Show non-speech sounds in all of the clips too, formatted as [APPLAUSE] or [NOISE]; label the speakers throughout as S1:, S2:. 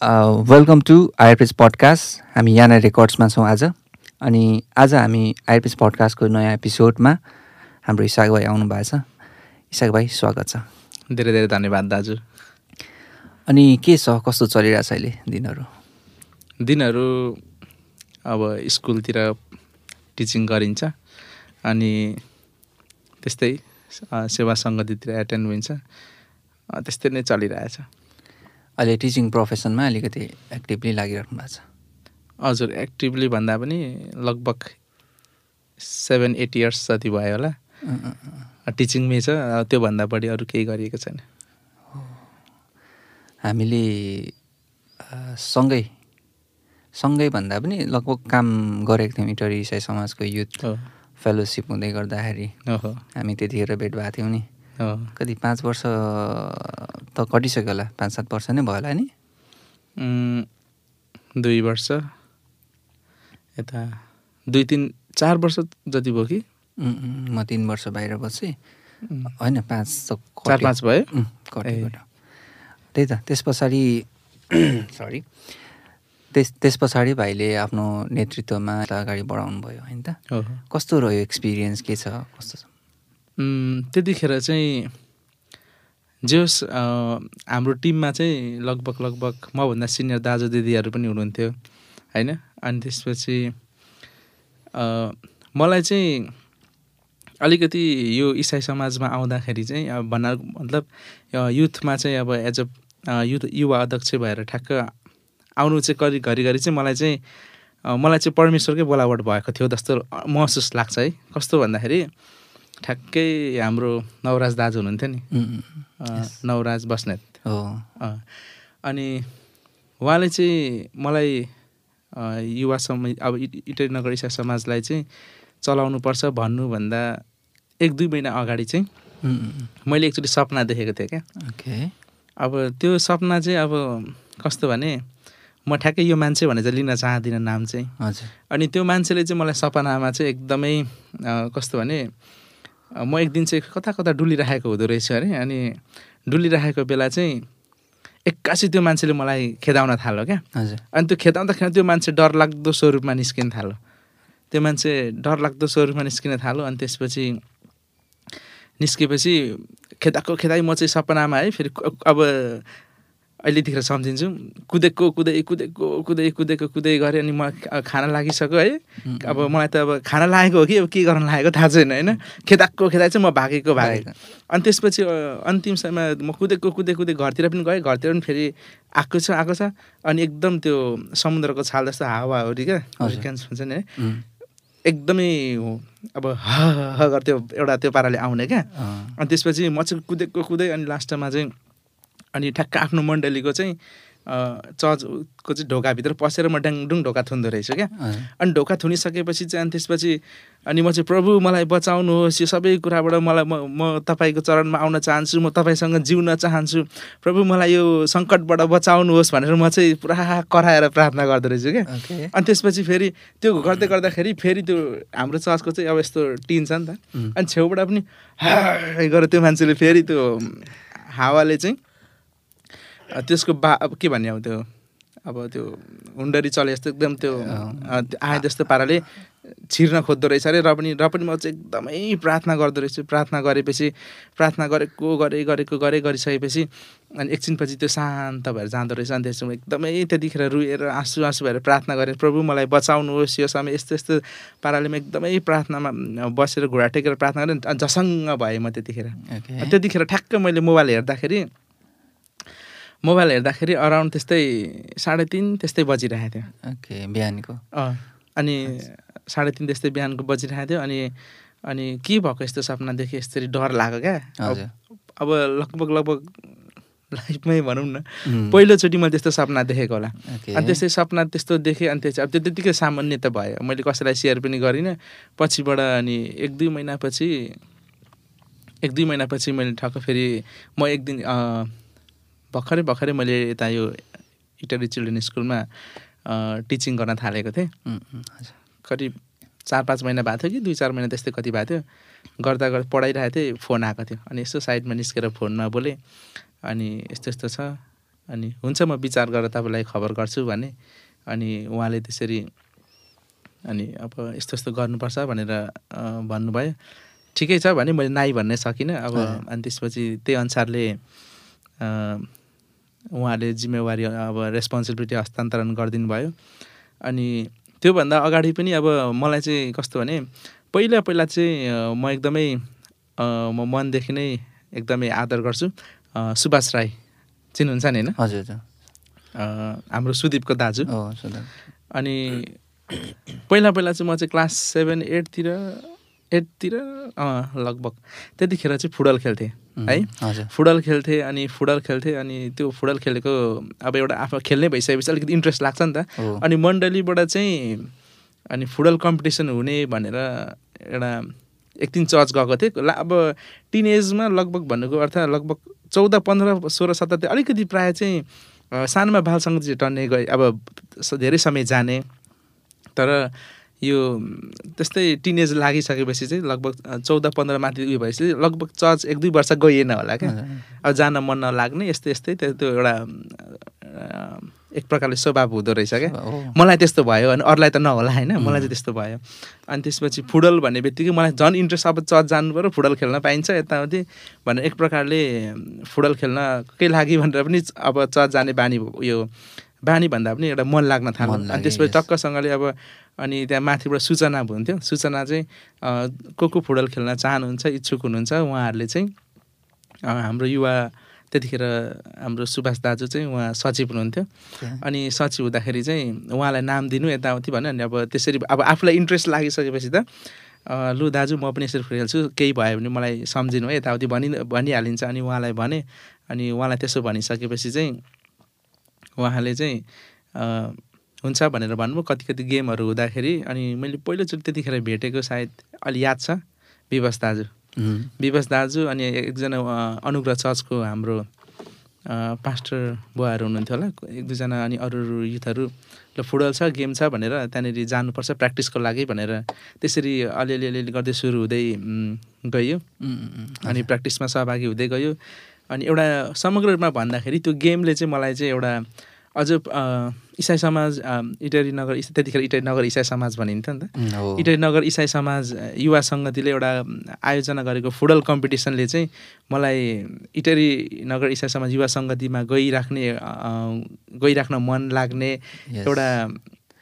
S1: Welcome to आइआरपिएस podcast हामी यहाँ रेकर्ड्समा छौँ आज। अनि आज हामी आइआरपिएस पडकास्टको नयाँ एपिसोडमा हाम्रो इसाक भाइ आउनु भएको छ। इसाक भाइ स्वागत छ।
S2: धेरै धेरै धन्यवाद दाजु।
S1: अनि के छ? कस्तो चलिरहेछ अहिले दिनहरू?
S2: दिनहरू अब स्कुलतिर टिचिङ गरिन्छ। अनि त्यस्तै सेवा सङ्गतितिर एटेन्ड हुन्छ। त्यस्तै नै चलिरहेछ।
S1: अहिले टिचिङ प्रोफेसनमा अलिकति एक्टिभली लागिराख्नु भएको छ।
S2: हजुर एक्टिभली भन्दा पनि लगभग सेभेन एट इयर्स जति भयो होला। टिचिङमै छ त्योभन्दा बढी अरू केही गरिएको छैन।
S1: हामीले सँगै सँगै भन्दा पनि लगभग काम गरेको थियौँ इटरी इसाई समाजको युथ फेलोसिप हुँदै गर्दाखेरि। हामी त्यतिखेर भेट भएको थियौँ नि। कति पाँच वर्ष त कटिसक्यो होला पाँच सात वर्ष नै भयो होला नि?
S2: दुई वर्ष यता दुई तिन चार वर्ष जति भयो कि?
S1: म तिन वर्ष बाहिर बसेँ। होइन पाँच
S2: चार। पाँच भयो?
S1: त्यही त त्यस पछाडि [CLEARS THROAT] सरी त्यस त्यस पछाडि भाइले आफ्नो नेतृत्वमा अगाडि बढाउनु भयो होइन त? कस्तो रह्यो एक्सपिरियन्स के छ? कस्तो छ?
S2: त्यतिखेर चाहिँ जे होस् हाम्रो टिममा चाहिँ लगभग लगभग मभन्दा सिनियर दाजु दिदीहरू पनि हुनुहुन्थ्यो होइन? अनि त्यसपछि मलाई चाहिँ अलिकति यो इसाई समाजमा आउँदाखेरि चाहिँ अब भन्न मतलब युथमा चाहिँ अब एज अ युथ युवा अध्यक्ष भएर ठ्याक्क आउनु चाहिँ करि घरिघरि चाहिँ मलाई चाहिँ मलाई चाहिँ परमेश्वरकै बोलावट भएको थियो जस्तो महसुस लाग्छ है। कस्तो भन्दाखेरि ठ्याक्कै हाम्रो नवराज दाजु हुनुहुन्थ्यो नि। नवराज बस्नेत।
S1: हो।
S2: अनि उहाँले चाहिँ मलाई युवा सम अब इ- इटरी नगर इसा समाजलाई चाहिँ चलाउनुपर्छ भन्नुभन्दा एक दुई महिना अगाडि चाहिँ मैले एकचोटि सपना देखेको थिएँ क्या। अब त्यो सपना चाहिँ अब कस्तो भने म ठ्याक्कै यो मान्छे भने चाहिँ लिन चाहदिनँ नाम चाहिँ।
S1: हजुर।
S2: अनि त्यो मान्छेले चाहिँ मलाई सपनामा चाहिँ एकदमै कस्तो भने म एक दिन चाहिँ कता कता डुलिरहेको हुँदो रहेछ अरे अनि डुलिरहेको बेला चाहिँ एक्कासी त्यो मान्छेले मलाई खेदाउन थाल्यो क्या।
S1: हजुर।
S2: अनि त्यो खेदाउँदाखेरि त्यो मान्छे डरलाग्दो स्वरूपमा निस्किन थाल्यो। त्यो मान्छे डरलाग्दो स्वरूपमा निस्किन थाल्यो अनि त्यसपछि निस्केपछि खेदाएको खेदाइ म चाहिँ सपनामा है फेरि अब अहिलेदेखि सम्झिन्छु। कुदेको कुदै कुदेको कुदै कुदेको कुदै गरेँ अनि म खाना लागिसक्यो है। अब मलाई त अब खाना लागेको हो कि? अब के गर्न लागेको? थाहा छैन होइन? खेदाएको खेदाइ चाहिँ म भागेको भागेको। अनि त्यसपछि अन्तिम समयमा म कुदेको कुदे कुदे घरतिर पनि गएँ। घरतिर पनि फेरि आएको छ आएको छ। अनि एकदम त्यो समुद्रको छाल जस्तो हावाहुरी क्या। हरिकेन्स हुन्छ नि है। एकदमै अब ह गर्थ्यो एउटा त्यो पाराले आउने क्या? अनि त्यसपछि म चाहिँ कुदेको कुदै अनि लास्टमा चाहिँ अनि ठ्याक्क आफ्नो मण्डलीको चाहिँ चर्चको चाहिँ ढोकाभित्र पसेर म ड्याङडुङ ढोका थुन्दो रहेछ क्या। अनि ढोका थुनिसकेपछि चाहिँ अनि त्यसपछि अनि म चाहिँ प्रभु मलाई बचाउनुहोस्। यो सबै कुराबाट मलाई म म तपाईँको चरणमा आउन चाहन्छु। म तपाईँसँग जिउन चाहन्छु। प्रभु मलाई यो सङ्कटबाट बचाउनुहोस् भनेर म चाहिँ पुरा कराएर प्रार्थना गर्दो रहेछु क्या। अनि त्यसपछि फेरि त्यो गर्दै गर्दाखेरि फेरि त्यो हाम्रो चर्चको चाहिँ अब यस्तो टिन छ नि त। अनि छेउबाट पनि गरेर त्यो मान्छेले फेरि त्यो हावाले चाहिँ त्यसको बा अब के भन्ने अब त्यो? अब त्यो हुन्डरी चले जस्तो एकदम त्यो आए जस्तो पाराले छिर्न खोज्दो रहेछ अरे। र पनि र पनि म चाहिँ एकदमै प्रार्थना गर्दो रहेछु। प्रार्थना गरेपछि प्रार्थना गरेको गरेँ गरेको गरेँ गरिसकेपछि अनि एकछिनपछि त्यो शान्त भएर जाँदो रहेछ। अनि त्यसमा एकदमै त्यतिखेर रुएर आँसु आँसु भएर प्रार्थना गरेँ प्रभु मलाई बचाउनुहोस्। यो समय यस्तो यस्तो पाराले म एकदमै प्रार्थनामा बसेर घुँडा टेकेर प्रार्थना गरेँ। झसङ्ग भएँ म त्यतिखेर। त्यतिखेर ठ्याक्क मैले मोबाइल हेर्दाखेरि मोबाइल हेर्दाखेरि अराउन्ड त्यस्तै साढे तिन त्यस्तै बजिरहेको थियो।
S1: ओके बिहानको।
S2: अँ अनि साढे तिन त्यस्तै बिहानको बजिरहेको थियो अनि अनि के भएको यस्तो सपना देखेँ यसरी डर लाग्यो क्या?
S1: हजुर।
S2: अब- लगभग लगभग लाइफमै भनौँ न पहिलोचोटि मैले त्यस्तो सपना देखेको होला। अनि त्यस्तै सपना त्यस्तो देखेँ अनि त्यो चाहिँ अब त्यो त्यत्तिकै सामान्य त भयो। मैले कसैलाई सेयर पनि गरिनँ। पछिबाट अनि एक दुई महिनापछि एक दुई महिनापछि मैले ठक्क फेरि म एक दिन भर्खरै भर्खरै मैले यता यो इटरी चिल्ड्रेन स्कुलमा टिचिङ गर्न थालेको थिएँ। करिब चार पाँच महिना भएको थियो कि दुई चार महिना त्यस्तै कति भएको थियो। गर्दा गर्दा पढाइरहेको थिएँ फोन आएको थियो। अनि यसो साइडमा निस्केर फोनमा बोलेँ अनि यस्तो यस्तो छ। अनि हुन्छ म विचार गरेर तपाईँलाई खबर गर्छु भने। अनि उहाँले त्यसरी अनि अब यस्तो यस्तो गर्नुपर्छ भनेर भन्नुभयो। ठिकै छ भने मैले नाइ भन्नै सकिनँ। अब। अनि त्यसपछि त्यही अनुसारले उहाँले जिम्मेवारी अब रेस्पोन्सिबिलिटी हस्तान्तरण गरिदिनु भयो अनि त्योभन्दा अगाडि पनि अब मलाई चाहिँ कस्तो भने पहिला पहिला चाहिँ म एकदमै म मनदेखि नै एकदमै आदर गर्छु। सुभाष राई चिन्नुहुन्छ नि होइन?
S1: हजुर
S2: हाम्रो सुदीपको दाजु। अनि पहिला पहिला चाहिँ म चाहिँ क्लास सेभेन एटतिर एटतिर अँ लगभग। त्यतिखेर चाहिँ फुटबल खेल्थेँ है? फुटबल खेल्थेँ अनि फुटबल खेल्थेँ अनि त्यो फुटबल खेलेको अब एउटा आफू खेल्ने भइसकेपछि अलिकति इन्ट्रेस्ट लाग्छ नि त। अनि मण्डलीबाट चाहिँ अनि फुटबल कम्पिटिसन हुने भनेर एउटा एक दिन चर्च गएको थिएँ। ला अब टिन एजमा लगभग भन्नुको अर्थ लगभग चौध पन्ध्र सोह्र सत्र अलिकति प्रायः चाहिँ सानोमा बाल सङ्गीत चाहिँ टन्ने गए अब धेरै समय जाने। तर यो त्यस्तै टिनेज लागिसकेपछि चाहिँ लगभग चौध पन्ध्र माथि उयो भएपछि लगभग चर्च एक दुई वर्ष गइएन होला क्या। अब जान मन नलाग्ने यस्तै यस्तै त्यो त्यो एउटा एक प्रकारले स्वभाव हुँदो रहेछ क्या। मलाई त्यस्तो भयो अनि अरूलाई त नहोला होइन मलाई चाहिँ त्यस्तो भयो। अनि त्यसपछि फुटबल भन्ने बित्तिकै मलाई झन् इन्ट्रेस्ट अब चर्च जानु पऱ्यो फुटबल खेल्न पाइन्छ यताउति भनेर एक प्रकारले फुटबल खेल्न के लागि भनेर पनि अब चर्च जाने बानी उयो बानी भन्दा पनि एउटा मन लाग्न थाल्यो। अनि त्यसपछि. टक्कसँगले अब अनि त्यहाँ माथिबाट सूचना हुन्थ्यो। सूचना चाहिँ को को फुटबल खेल्न चाहनुहुन्छ इच्छुक हुनुहुन्छ उहाँहरूले चाहिँ हाम्रो युवा त्यतिखेर हाम्रो सुभाष दाजु चाहिँ उहाँ सचिव हुनुहुन्थ्यो। अनि सचिव हुँदाखेरि चाहिँ उहाँलाई नाम दिनु यताउति भन्यो अनि अब त्यसरी अब आफूलाई इन्ट्रेस्ट लागिसकेपछि त लु दाजु म पनि यसरी खेल्छु केही भयो भने मलाई सम्झिनु है यताउति भनि भनिहालिन्छ अनि उहाँलाई भने अनि उहाँलाई त्यसो भनिसकेपछि चाहिँ उहाँले चाहिँ हुन्छ भनेर भन्नुभयो। कति कति गेमहरू हुँदाखेरि अनि मैले पहिलोचोटि त्यतिखेर भेटेको सायद अलि याद छ विवश दाजु। विवश दाजु अनि एकजना अनुग्रह चर्चको हाम्रो पास्टर बुवाहरू हुनुहुन्थ्यो होला। एक दुईजना अनि अरू अरू युथहरू ल फुटबल छ गेम छ भनेर त्यहाँनिर जानुपर्छ प्र्याक्टिसको लागि भनेर त्यसरी अलिअलि अलिअलि गर्दै सुरु हुँदै गयो। अनि प्र्याक्टिसमा सहभागी हुँदै गयो। अनि एउटा समग्र रूपमा भन्दाखेरि त्यो गेमले चाहिँ मलाई चाहिँ एउटा अझ इसाई समाज इटरी नगर इस- त्यतिखेर इटरी नगर इसाई समाज भनिन्थ्यो नि त। इटरी नगर इसाई समाज युवा सङ्गतिले एउटा आयोजना गरेको फुटबल कम्पिटिसनले चाहिँ मलाई इटरी नगर इसाई समाज युवा सङ्गतिमा गइराख्ने गइराख्न मन लाग्ने. एउटा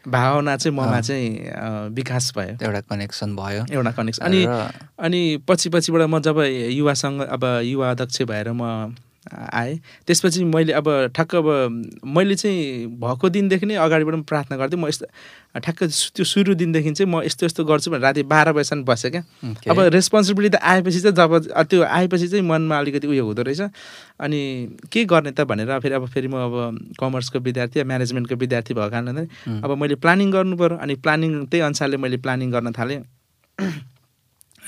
S2: भावना चाहिँ ममा। चाहिँ विकास भयो।
S1: एउटा कनेक्सन भयो।
S2: एउटा कनेक्सन। अनि अनि पछि पछिबाट म जब युवासँग अब युवा अध्यक्ष भएर म आएँ। त्यसपछि मैले अब ठ्याक्क अब मैले चाहिँ भएको दिनदेखि नै अगाडिबाट पनि प्रार्थना गर्थेँ। म यस्तो ठ्याक्क त्यो सुरु दिनदेखि चाहिँ म यस्तो यस्तो गर्छु भनेर राति बाह्र बजीसम्म बसेँ क्या।
S1: Okay.
S2: अब रेस्पोन्सिबिलिटी त आएपछि चाहिँ जब त्यो आएपछि चाहिँ मनमा अलिकति उयो हुँदो रहेछ। अनि के गर्ने त भनेर फेरि अब फेरि म अब कमर्सको विद्यार्थी म्यानेजमेन्टको विद्यार्थी भएको कारणले अब मैले प्लानिङ गर्नु पऱ्यो अनि प्लानिङ त्यही अनुसारले मैले प्लानिङ गर्न थालेँ।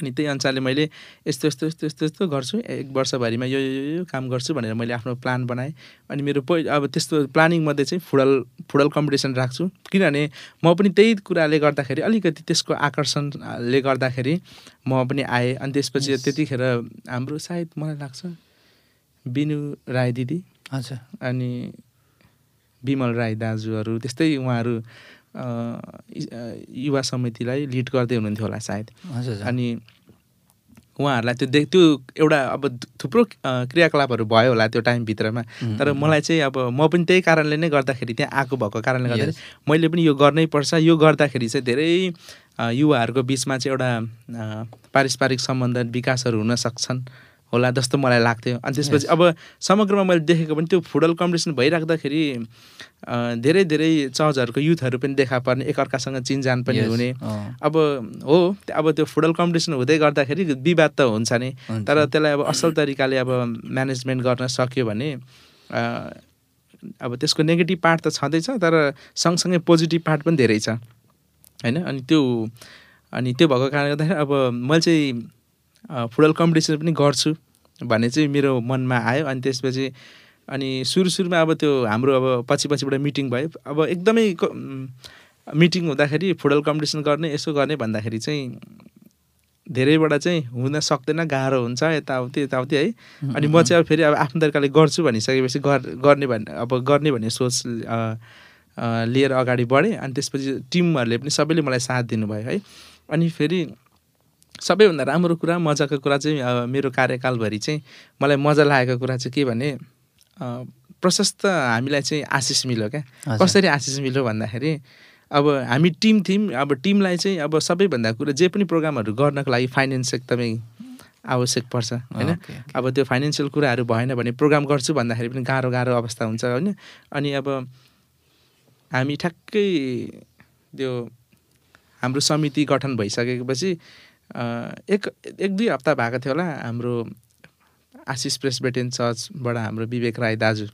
S2: अनि त्यही अनुसारले मैले यस्तो यस्तो यस्तो यस्तो यस्तो गर्छु। एक वर्षभरिमा यो यो काम गर्छु भनेर मैले आफ्नो प्लान बनाएँ। अनि मेरो पहि अब त्यस्तो प्लानिङमध्ये चाहिँ फुटबल फुटबल कम्पिटिसन राख्छु। किनभने म पनि त्यही कुराले गर्दाखेरि अलिकति त्यसको आकर्षणले गर्दाखेरि म पनि आएँ। अनि त्यसपछि. त्यतिखेर हाम्रो सायद मलाई लाग्छ बिनु राई दिदी
S1: हजुर।
S2: अनि विमल राई दाजुहरू त्यस्तै उहाँहरू युवा समितिलाई लिड गर्दै हुनुहुन्थ्यो होला सायद। अनि उहाँहरूलाई त्यो देख त्यो एउटा अब थुप्रो क्रियाकलापहरू भयो होला त्यो टाइमभित्रमा तर मलाई चाहिँ अब म पनि त्यही कारणले नै गर्दाखेरि त्यहाँ आएको भएको कारणले गर्दाखेरि. मैले पनि यो गर्नै पर्छ। यो गर्दाखेरि चाहिँ धेरै युवाहरूको बिचमा चाहिँ एउटा पारस्परिक सम्बन्ध विकासहरू हुन सक्छन्। होला जस्तो मलाई लाग्थ्यो अनि त्यसपछि. अब समग्रमा मैले देखेको पनि त्यो फुटबल कम्पिटिसन भइराख्दाखेरि धेरै धेरै चर्चहरूको युथहरू पनि देखा पर्ने एकअर्कासँग चिनजान पनि. हुने अब हो अब त्यो फुटबल कम्पिटिसन हुँदै गर्दाखेरि विवाद त हुन्छ नि। तर त्यसलाई अब असल तरिकाले अब म्यानेजमेन्ट गर्न सक्यो भने अब त्यसको नेगेटिभ पार्ट त छँदैछ तर सँगसँगै पोजिटिभ पार्ट पनि धेरै छ होइन अनि त्यो अनि त्यो भएको कारणले गर्दाखेरि अब मैले चाहिँ फुटबल कम्पिटिसन पनि गर्छु भन्ने चाहिँ मेरो मनमा आयो। अनि त्यसपछि अनि सुरु सुरुमा अब त्यो हाम्रो अब पछि पछिबाट मिटिङ भयो। अब एकदमै मिटिङ हुँदाखेरि फुटबल कम्पिटिसन गर्ने यसो गर्ने भन्दाखेरि चाहिँ धेरैबाट चाहिँ हुन सक्दैन गाह्रो हुन्छ यताउति यताउति है। अनि म चाहिँ अब फेरि अब आफ्नो तरिकाले गर्छु भनिसकेपछि गर गर्ने भन्ने अब गर्ने भन्ने सोच लिएर अगाडि बढेँ। अनि त्यसपछि टिमहरूले पनि सबैले मलाई साथ दिनुभयो है। अनि फेरि सबैभन्दा राम्रो कुरा मजाको कुरा चाहिँ मेरो कार्यकालभरि चाहिँ मलाई मजा लागेको कुरा चाहिँ के भने प्रशस्त हामीलाई चाहिँ आशिष मिल्यो क्या। कसरी आशिष मिल्यो भन्दाखेरि अब हामी टिम थियौँ अब टिमलाई चाहिँ अब सबैभन्दा कुरा जे पनि प्रोग्रामहरू गर्नको लागि फाइनेन्स एकदमै आवश्यक पर्छ होइन। अब त्यो फाइनेन्सियल कुराहरू भएन भने प्रोग्राम गर्छु भन्दाखेरि पनि गाह्रो गाह्रो अवस्था हुन्छ होइन अनि अब हामी ठ्याक्कै त्यो हाम्रो समिति गठन भइसकेपछि एक एक दुई हप्ता भएको थियो होला हाम्रो आशिष प्रेसबेटेन चर्चबाट हाम्रो विवेक राई दाजु।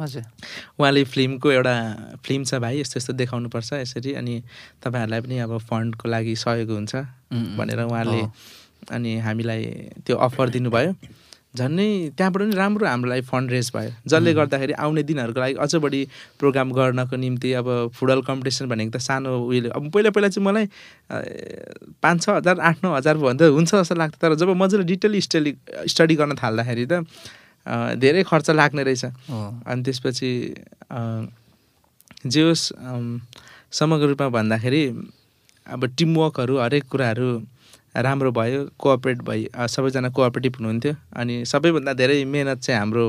S1: हजुर।
S2: उहाँले फिल्मको एउटा फिल्म छ भाइ यस्तो यस्तो देखाउनुपर्छ यसरी अनि तपाईँहरूलाई पनि अब फन्डको लागि सहयोग हुन्छ भनेर उहाँले। अनि हामीलाई त्यो अफर दिनुभयो। झन्नै त्यहाँबाट पनि राम्रो हाम्रो लागि फन्ड रेज भयो। जसले गर्दाखेरि आउने दिनहरूको लागि अझ बढी प्रोग्राम गर्नको निम्ति अब फुटबल कम्पिटिसन भनेको त सानो उयोले अब पहिला पहिला चाहिँ मलाई पाँच छ हजार आठ नौ हजार भन्दा हुन्छ जस्तो लाग्थ्यो। तर जब मजाले डिटेल स्टडी स्टडी गर्न थाल्दाखेरि त धेरै खर्च लाग्ने रहेछ।
S1: हो।
S2: अनि त्यसपछि जे होस् समग्र रूपमा भन्दाखेरि अब टिमवर्कहरू हरेक कुराहरू राम्रो भयो कोअपरेट अ, सबैजना कोअपरेटिभ हुनुहुन्थ्यो। अनि सबैभन्दा धेरै मेहनत चाहिँ हाम्रो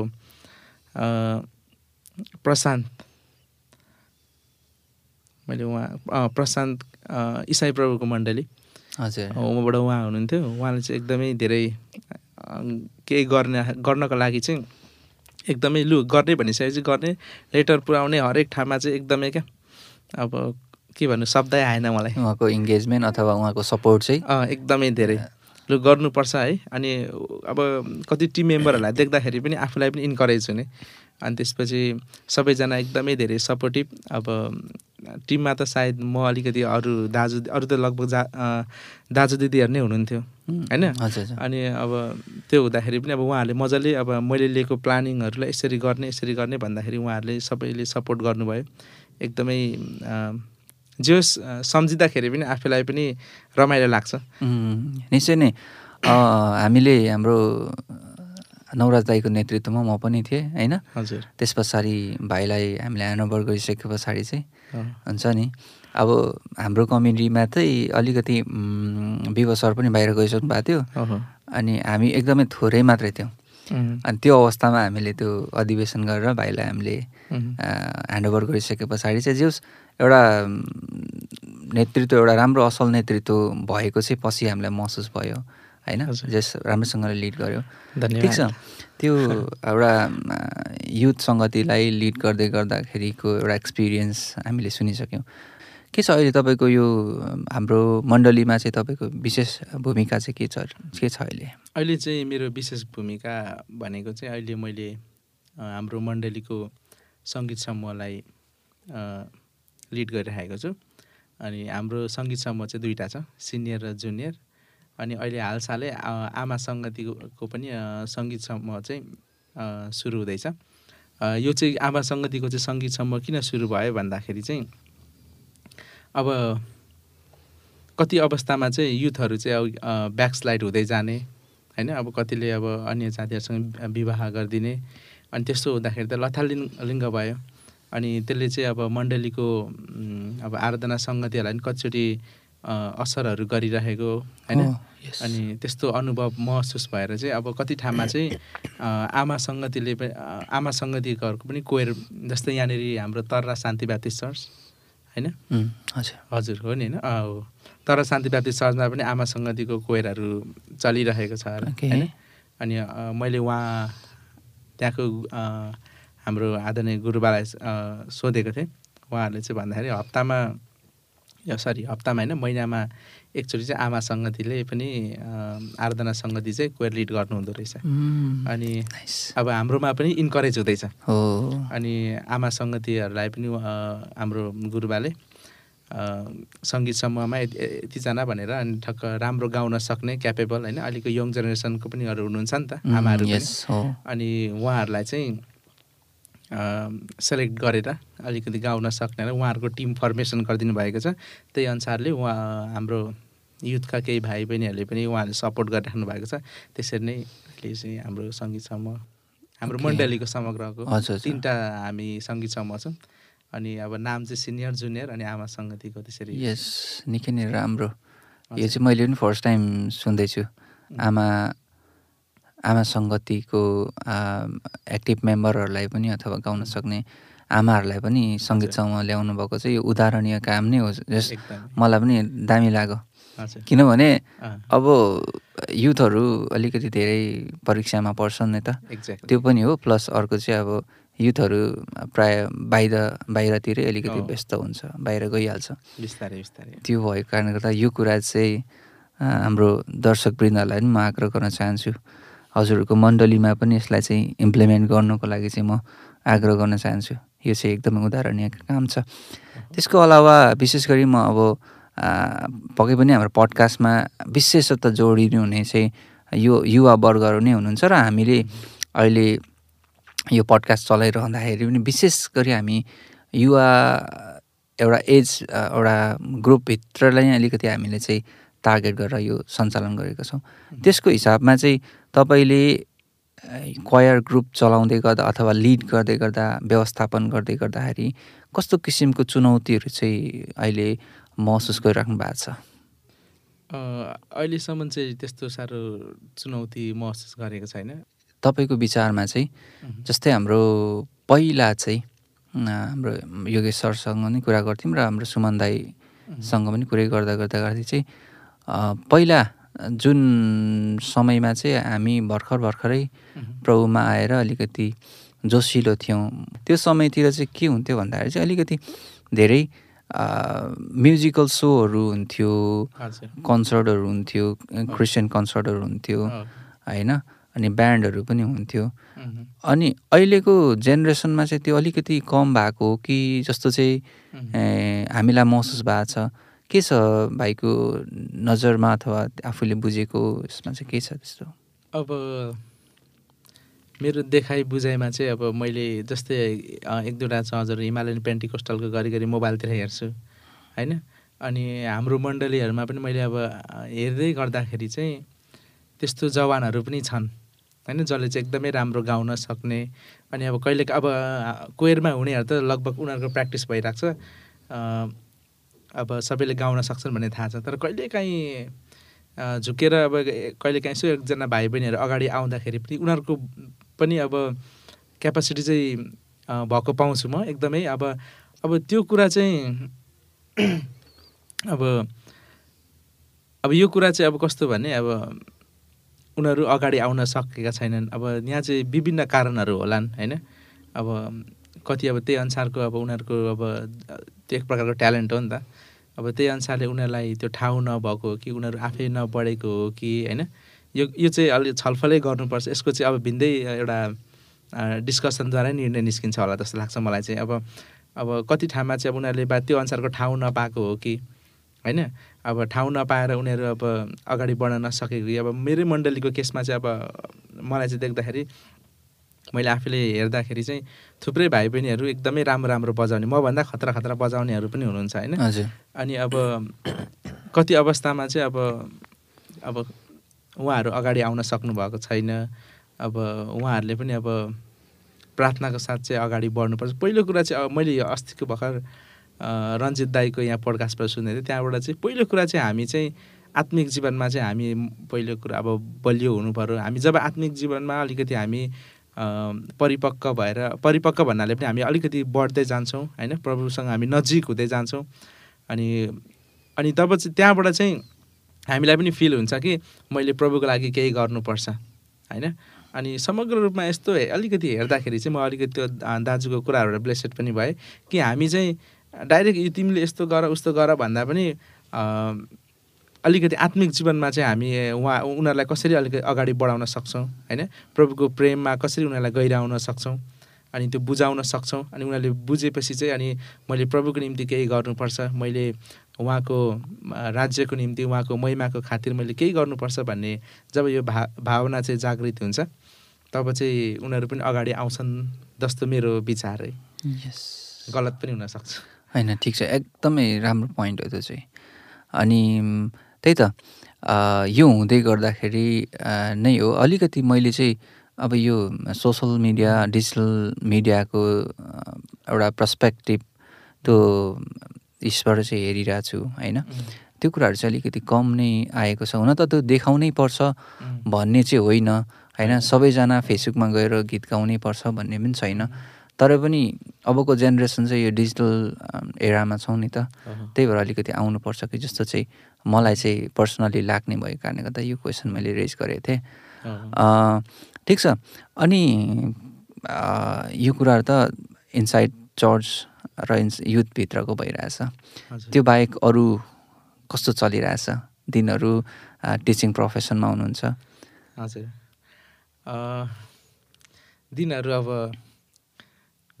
S2: प्रशान्त। मैले उहाँ प्रशान्त इसाई प्रभुको मण्डली।
S1: हजुर।
S2: उहाँबाट उहाँ हुनुहुन्थ्यो। उहाँले चाहिँ एकदमै धेरै केही गर्ने गर्नको लागि चाहिँ एकदमै लु गर्ने भनिसकेपछि गर्ने लेटर पुऱ्याउने हरेक ठाउँमा चाहिँ एकदमै क्या। अब के भन्नु शब्दै आएन मलाई।
S1: उहाँको इङ्गेजमेन्ट अथवा उहाँको सपोर्ट चाहिँ?
S2: एकदमै धेरै। लु गर्नुपर्छ है। अनि अब कति टिम मेम्बरहरूलाई देख्दाखेरि पनि आफूलाई पनि इन्करेज हुने। अनि त्यसपछि सबैजना एकदमै धेरै सपोर्टिभ अब टिममा त सायद म अलिकति अरू दाजु अरू त लगभग जा दाजु दिदीहरू नै हुनुहुन्थ्यो। होइन? अनि अब त्यो हुँदाखेरि पनि अब उहाँहरूले मजाले अब मैले लिएको प्लानिङहरूलाई यसरी गर्ने यसरी गर्ने भन्दाखेरि उहाँहरूले सबैले सपोर्ट गर्नुभयो। एकदमै जे सम्झिँदाखेरि पनि आफूलाई पनि रमाइलो लाग्छ।
S1: निश्चय नै। हामीले हाम्रो नवराज दाईको नेतृत्वमा म पनि थिएँ होइन?
S2: हजुर।
S1: त्यस पछाडि भाइलाई हामीले ह्यान्डओभर गरिसके पछाडि चाहिँ हुन्छ नि। अब हाम्रो कम्युनिटीमा चाहिँ अलिकति उम्, विव सर पनि बाहिर गइसक्नु भएको थियो। अनि हामी एकदमै थोरै मात्रै थियौँ। अनि त्यो अवस्थामा हामीले त्यो अधिवेशन गरेर भाइलाई हामीले ह्यान्डओभर गरिसके पछाडि चाहिँ जे होस् एउटा नेतृत्व एउटा राम्रो असल नेतृत्व भएको चाहिँ पछि हामीलाई महसुस भयो होइन। जस राम्रोसँगले लिड गर्यो। ठिक छ। त्यो एउटा युथ सङ्गतिलाई लिड गर्दै गर्दाखेरिको एउटा एक्सपिरियन्स हामीले सुनिसक्यौँ। के छ अहिले तपाईँको यो हाम्रो मण्डलीमा चाहिँ तपाईँको विशेष भूमिका चाहिँ के छ के छ अहिले?
S2: अहिले चाहिँ मेरो विशेष भूमिका भनेको चाहिँ अहिले मैले हाम्रो मण्डलीको सङ्गीत समूहलाई लिड गरिरहेको छु। अनि हाम्रो सङ्गीत समूह चाहिँ दुईवटा छ सिनियर र जुनियर। अनि अहिले हालसालै आमा सङ्गतिको पनि सङ्गीत समूह चाहिँ सुरु हुँदैछ। यो चाहिँ आमा सङ्गतिको चाहिँ सङ्गीत समूह किन सुरु भयो भन्दाखेरि चाहिँ अब कति अवस्थामा चाहिँ युथहरू चाहिँ अब ब्याकस्लाइड हुँदै जाने होइन? अब कतिले अब अन्य जातिहरूसँग विवाह गरिदिने। अनि त्यस्तो हुँदाखेरि त लथालिङ लिङ्ग भयो। अनि त्यसले चाहिँ अब मण्डलीको अब आराधना सङ्गतिहरूलाई पनि कतिचोटि असरहरू गरिरहेको होइन. अनि त्यस्तो अनुभव महसुस भएर चाहिँ अब कति ठाउँमा चाहिँ आमा सङ्गतिले आमा सङ्गतिहरूको पनि कोयर जस्तै यहाँनिर हाम्रो तर्रा शान्ति ब्याप्टिस्ट चर्च होइन?
S1: हजुर
S2: हो नि होइन? हो। तर शान्ति व्याप्ति सर्चमा पनि आमा सङ्गतिको कोयरहरू चलिरहेको छ। होइन? अनि मैले उहाँ त्यहाँको हाम्रो आदरणीय गुरुबालाई सोधेको थिएँ। उहाँहरूले चाहिँ भन्दाखेरि हप्तामा यो सरी हप्तामा होइन महिनामा एकचोटि चाहिँ आमा सङ्गतिले पनि आराधना सङ्गति चाहिँ कोयर लिड गर्नुहुँदो रहेछ। अनि. अब हाम्रोमा पनि इन्करेज हुँदैछ।
S1: हो।
S2: अनि आमा सङ्गतिहरूलाई पनि हाम्रो गुरुबाले सङ्गीत समूहमा यति यतिजना भनेर अनि ठक्क राम्रो गाउन सक्ने क्यापेबल होइन अहिलेको यङ जेनेरेसनको पनि अरू हुनुहुन्छ नि त आमाहरू अनि उहाँहरूलाई चाहिँ सेलेक्ट गरेर अलिकति गाउन सक्ने उहाँहरूको टिम फर्मेसन गरिदिनु भएको छ। त्यही अनुसारले उहाँ हाम्रो युथका केही भाइ बहिनीहरूले पनि उहाँहरूले सपोर्ट गरिराख्नु भएको छ। त्यसरी नै अहिले चाहिँ हाम्रो सङ्गीत समूह हाम्रो
S1: Okay.
S2: मण्डलीको समग्रको। तिनवटा हामी सङ्गीत समूह छौँ। अनि अब नाम चाहिँ सिनियर जुनियर अनि आमा सङ्गतिको त्यसरी।
S1: यस निकै नै राम्रो। यो चाहिँ मैले पनि फर्स्ट टाइम सुन्दैछु। आमा आमा सङ्गतिको एक्टिभ मेम्बरहरूलाई पनि अथवा गाउन सक्ने आमाहरूलाई पनि सङ्गीत समूह ल्याउनु भएको चाहिँ यो उदाहरणीय काम नै हो जस मलाई पनि दामी लाग्यो। किनभने अब युथहरू अलिकति धेरै परीक्षामा पर्छन् नि त। त्यो पनि हो प्लस अर्को चाहिँ अब युथहरू प्राय बाहिर बाहिरतिरै अलिकति। व्यस्त हुन्छ बाहिर गइहाल्छ।
S2: बिस्तारै बिस्तारै।
S1: त्यो भएको कारणले गर्दा यो कुरा चाहिँ हाम्रो दर्शकवृन्दहरूलाई पनि म आग्रह गर्न चाहन्छु। हजुरहरूको मण्डलीमा पनि यसलाई चाहिँ इम्प्लिमेन्ट गर्नुको लागि चाहिँ म आग्रह गर्न चाहन्छु। यो चाहिँ एकदमै उदाहरणीय काम छ। त्यसको अलावा विशेष गरी म अब पक्कै पनि हाम्रो पडकास्टमा विशेषतः जोडिनु हुने चाहिँ यो युवा वर्गहरू नै हुनुहुन्छ र हामीले अहिले यो पडकास्ट चलाइरहँदाखेरि पनि विशेष गरी हामी युवा एउटा एज एउटा ग्रुपभित्रलाई नै अलिकति हामीले चाहिँ टार्गेट गरेर यो सञ्चालन गरेका छौँ। त्यसको हिसाबमा चाहिँ तपाईँले क्वायर ग्रुप चलाउँदै गर्दा अथवा लिड गर्दै गर्दा व्यवस्थापन गर्दै गर्दाखेरि कस्तो किसिमको चुनौतीहरू चाहिँ अहिले महसुस गरिराख्नु भएको छ?
S2: अहिलेसम्म चाहिँ त्यस्तो साह्रो चुनौती महसुस गरेको छैन।
S1: तपाईँको विचारमा चाहिँ। जस्तै हाम्रो पहिला चाहिँ हाम्रो योगेश सरसँग नै कुरा गर्थ्यौँ र हाम्रो सुमन दाईसँग पनि कुरै गर्दा गर्दा गर्दै चाहिँ पहिला जुन समयमा चाहिँ हामी भर्खर भर्खरै। प्रभुमा आएर अलिकति जोसिलो थियौँ। त्यो समयतिर चाहिँ के हुन्थ्यो भन्दाखेरि चाहिँ अलिकति धेरै म्युजिकल सोहरू हुन्थ्यो कन्सर्टहरू हुन्थ्यो क्रिस्चियन कन्सर्टहरू हुन्थ्यो होइन? अनि ब्यान्डहरू पनि हुन्थ्यो। अनि अहिलेको जेनेरेसनमा चाहिँ त्यो अलिकति कम भएको हो कि जस्तो चाहिँ हामीलाई महसुस भएको छ। के छ भाइको नजरमा अथवा आफूले बुझेको यसमा चाहिँ के छ त्यस्तो?
S2: अब मेरो देखाइ बुझाइमा चाहिँ अब मैले जस्तै एक दुईवटा छ हजुर हिमालयन पेन्टिकोस्टलको घरिघरि मोबाइलतिर हेर्छु होइन? अनि हाम्रो मण्डलीहरूमा पनि मैले अब हेर्दै गर्दाखेरि चाहिँ त्यस्तो जवानहरू पनि छन् होइन? जसले चाहिँ एकदमै राम्रो गाउन सक्ने अनि अब कहिले अब कोयरमा हुनेहरू त लगभग उनीहरूको प्र्याक्टिस भइरहेको छ। अब सबैले गाउन सक्छन् भन्ने थाहा छ। तर कहिलेकाहीँ झुकेर अब कहिलेकाहीँ यसो एकजना भाइ बहिनीहरू अगाडि आउँदाखेरि पनि उनीहरूको पनि अब क्यापासिटी चाहिँ भएको पाउँछु म एकदमै। अब अब त्यो कुरा चाहिँ [CLEARS THROAT] अब अब यो कुरा चाहिँ अब कस्तो भने अब उनीहरू अगाडि आउन सकेका छैनन्। अब यहाँ चाहिँ विभिन्न कारणहरू होलान् होइन? अब कति अब त्यही अनुसारको अब उनीहरूको अब त्यो एक प्रकारको ट्यालेन्ट हो नि त। अब त्यही अनुसारले उनीहरूलाई त्यो ठाउँ नभएको हो कि उनीहरू आफै नबढेको हो कि होइन यो यो चाहिँ अलिक छलफलै गर्नुपर्छ। यसको चाहिँ अब भिन्दै एउटा डिस्कसनद्वारा निर्णय निस्किन्छ होला जस्तो लाग्छ मलाई चाहिँ। अब अब कति ठाउँमा चाहिँ अब उनीहरूले बा त्यो अनुसारको ठाउँ नपाएको हो कि होइन? अब ठाउँ नपाएर उनीहरू अब अगाडि बढ्न नसकेको अब मेरै मण्डलीको केसमा चाहिँ अब मलाई चाहिँ देख्दाखेरि मैले आफूले हेर्दाखेरि चाहिँ थुप्रै भाइ बहिनीहरू एकदमै राम्रो राम्रो बजाउने मभन्दा खतरा खतरा बजाउनेहरू पनि हुनुहुन्छ होइन?
S1: हजुर।
S2: अनि अब कति अवस्थामा चाहिँ अब अब उहाँहरू अगाडि आउन सक्नुभएको छैन अब उहाँहरूले पनि अब प्रार्थनाको साथ चाहिँ अगाडि बढ्नुपर्छ। पहिलो कुरा चाहिँ अब मैले यो अस्तिको भर्खर रन्जित दाईको यहाँ पोडकास्टबाट सुनेको थिएँ त्यहाँबाट चाहिँ पहिलो कुरा चाहिँ हामी चाहिँ आत्मिक जीवनमा चाहिँ हामी पहिलो कुरा अब बलियो हुनु पऱ्यो हामी जब आत्मिक जीवनमा अलिकति हामी परिपक्व भएर परिपक्व भन्नाले पनि हामी अलिकति बढ्दै जान्छौँ होइन? प्रभुसँग हामी नजिक हुँदै जान्छौँ। अनि अनि तब चाहिँ त्यहाँबाट चाहिँ हामीलाई पनि फिल हुन्छ कि मैले प्रभुको लागि केही गर्नुपर्छ होइन? अनि समग्र रूपमा यस्तो अलिकति हेर्दाखेरि चाहिँ म अलिकति त्यो दाजुको कुराबाट ब्लेसेड पनि भएँ कि हामी चाहिँ डाइरेक्ट यो तिमीले यस्तो गर उस्तो गर भन्दा पनि अलिकति आत्मिक जीवनमा चाहिँ हामी उहाँ उनीहरूलाई कसरी अलिकति अगाडि बढाउन सक्छौँ होइन? प्रभुको प्रेममा कसरी उनीहरूलाई गहिराउन सक्छौँ अनि त्यो बुझाउन सक्छौँ अनि उनीहरूले बुझेपछि चाहिँ अनि मैले प्रभुको निम्ति केही गर्नुपर्छ मैले उहाँको राज्यको निम्ति उहाँको महिमाको खातिर मैले केही गर्नुपर्छ भन्ने जब यो भा भावना चाहिँ जागृत हुन्छ तब चाहिँ उनीहरू पनि अगाडि आउँछन् जस्तो मेरो विचार। है
S1: यस।
S2: गलत पनि हुनसक्छ
S1: होइन ठिक छ। एकदमै राम्रो पोइन्ट हो त्यो चाहिँ। अनि त्यही त। यो हुँदै गर्दाखेरि नै हो। अलिकति मैले चाहिँ अब यो सोसल मिडिया डिजिटल मिडियाको एउटा पर्सपेक्टिभ त्यो यसबाट चाहिँ हेरिरहेको छु होइन? त्यो कुराहरू चाहिँ अलिकति कम नै आएको छ। हुन त त्यो देखाउनै पर्छ भन्ने चाहिँ होइन होइन? सबैजना फेसबुकमा गएर गीत गाउनै पर्छ भन्ने पनि छैन। तर पनि अबको जेनेरेसन चाहिँ यो डिजिटल एरामा छौँ नि त। त्यही भएर अलिकति आउनुपर्छ कि जस्तो चाहिँ मलाई चाहिँ पर्सनली लाग्ने भएको कारणले गर्दा यो क्वेसन मैले रेज गरेको थिएँ। ठिक छ। अनि यो कुराहरू त इनसाइड चर्च र इन्स युथभित्रको भइरहेछ। त्यो बाहेक अरू कस्तो चलिरहेछ? दिनहरू टिचिङ प्रोफेसनमा हुनुहुन्छ।
S2: हजुर। दिनहरू अब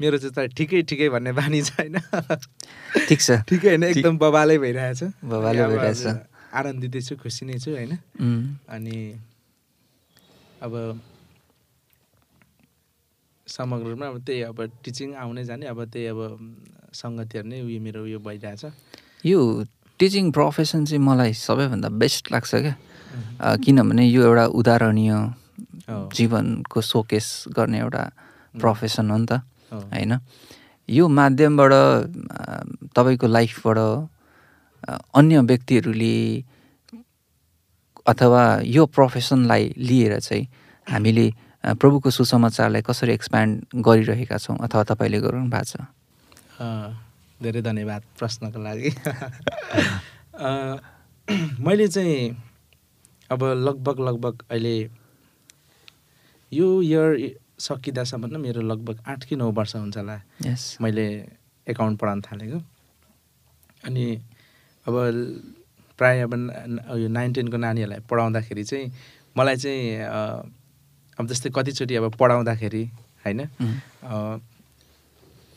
S2: मेरो चाहिँ त ठिकै ठिकै भन्ने बानी छ होइन
S1: ठिक छ।
S2: ठिकै होइन एकदम बबालै भइरहेछ।
S1: बबालै भइरहेछ।
S2: हजुर, आनन्दित छु खुसी नै छु होइन। अनि अब समग्र रूपमा अब त्यही अब टिचिङ आउने जाने अब त्यही अब सङ्गतिहरू नै उयो मेरो उयो भइरहेछ।
S1: यो टिचिङ प्रोफेसन चाहिँ मलाई सबैभन्दा बेस्ट लाग्छ क्या। किनभने यो एउटा उदाहरणीय जीवनको सोकेस गर्ने एउटा प्रोफेसन हो नि त। होइन? यो माध्यमबाट तपाईँको लाइफबाट अन्य व्यक्तिहरूले अथवा यो प्रोफेसनलाई लिएर चाहिँ हामीले प्रभुको सुसमाचारलाई कसरी एक्सप्यान्ड गरिरहेका छौँ अथवा तपाईँले गर्नु भएको छ
S2: धेरै धन्यवाद प्रश्नको लागि। मैले चाहिँ अब लगभग लगभग अहिले यो इयर सकिँदासम्म मेरो लगभग आठ कि नौ वर्ष हुन्छ होला।
S1: यस
S2: मैले एकाउन्ट पढाउन थालेको। अनि अब प्रायः अब यो नाइन टेनको नानीहरूलाई पढाउँदाखेरि चाहिँ मलाई चाहिँ अब जस्तै कतिचोटि अब पढाउँदाखेरि होइन?
S1: उम्,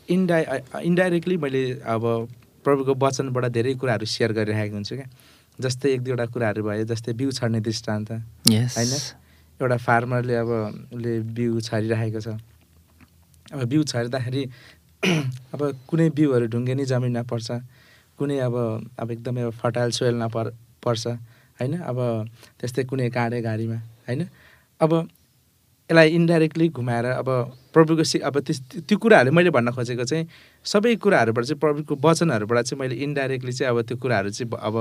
S2: इन्डाइ इन्डाइरेक्टली मैले अब प्रभुको वचनबाट धेरै कुराहरू सेयर गरिरहेको हुन्छु क्या। जस्तै एक दुईवटा कुराहरू भयो जस्तै बिउ छर्ने दृष्टान्त होइन? एउटा फार्मरले अब उसले बिउ छरिरहेको छ। अब बिउ छरिँदाखेरि [CLEARS THROAT] अब कुनै बिउहरू ढुङ्गेनी जमिनमा पर्छ। कुनै अब अब एकदमै अब फर्टाइल सोइलमा पर पर्छ। होइन? अब त्यस्तै कुनै काँडे घारीमा। होइन? अब यसलाई इन्डाइरेक्टली घुमाएर अब प्रभुको सि अब त्यस त्यो कुराहरू मैले भन्न खोजेको चाहिँ सबै कुराहरूबाट चाहिँ प्रभुको वचनहरूबाट चाहिँ मैले इन्डाइरेक्टली चाहिँ अब त्यो कुराहरू चाहिँ अब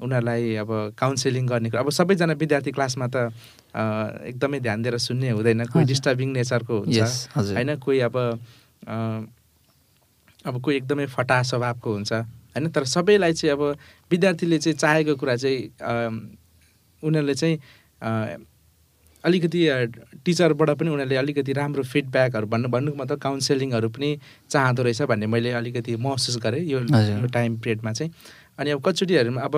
S2: उनीहरूलाई अब काउन्सिलिङ गर्ने कुरा अब सबैजना विद्यार्थी क्लासमा त एकदमै ध्यान दिएर सुन्ने हुँदैन कोही। डिस्टर्बिङ नेचरको हुन्छ। होइन कोही अब अब कोही एकदमै फटा स्वभावको हुन्छ। होइन तर सबैलाई चाहिँ अब विद्यार्थीले चाहिँ चाहेको कुरा चाहिँ उनीहरूले चाहिँ अलिकति टिचरबाट पनि उनीहरूले अलिकति राम्रो फिडब्याकहरू भन्नु भन्नुको मतलब काउन्सिलिङहरू पनि चाहँदो रहेछ भन्ने मैले अलिकति महसुस गरेँ यो टाइम पिरियडमा चाहिँ। अनि अब कतिचोटिहरूमा अब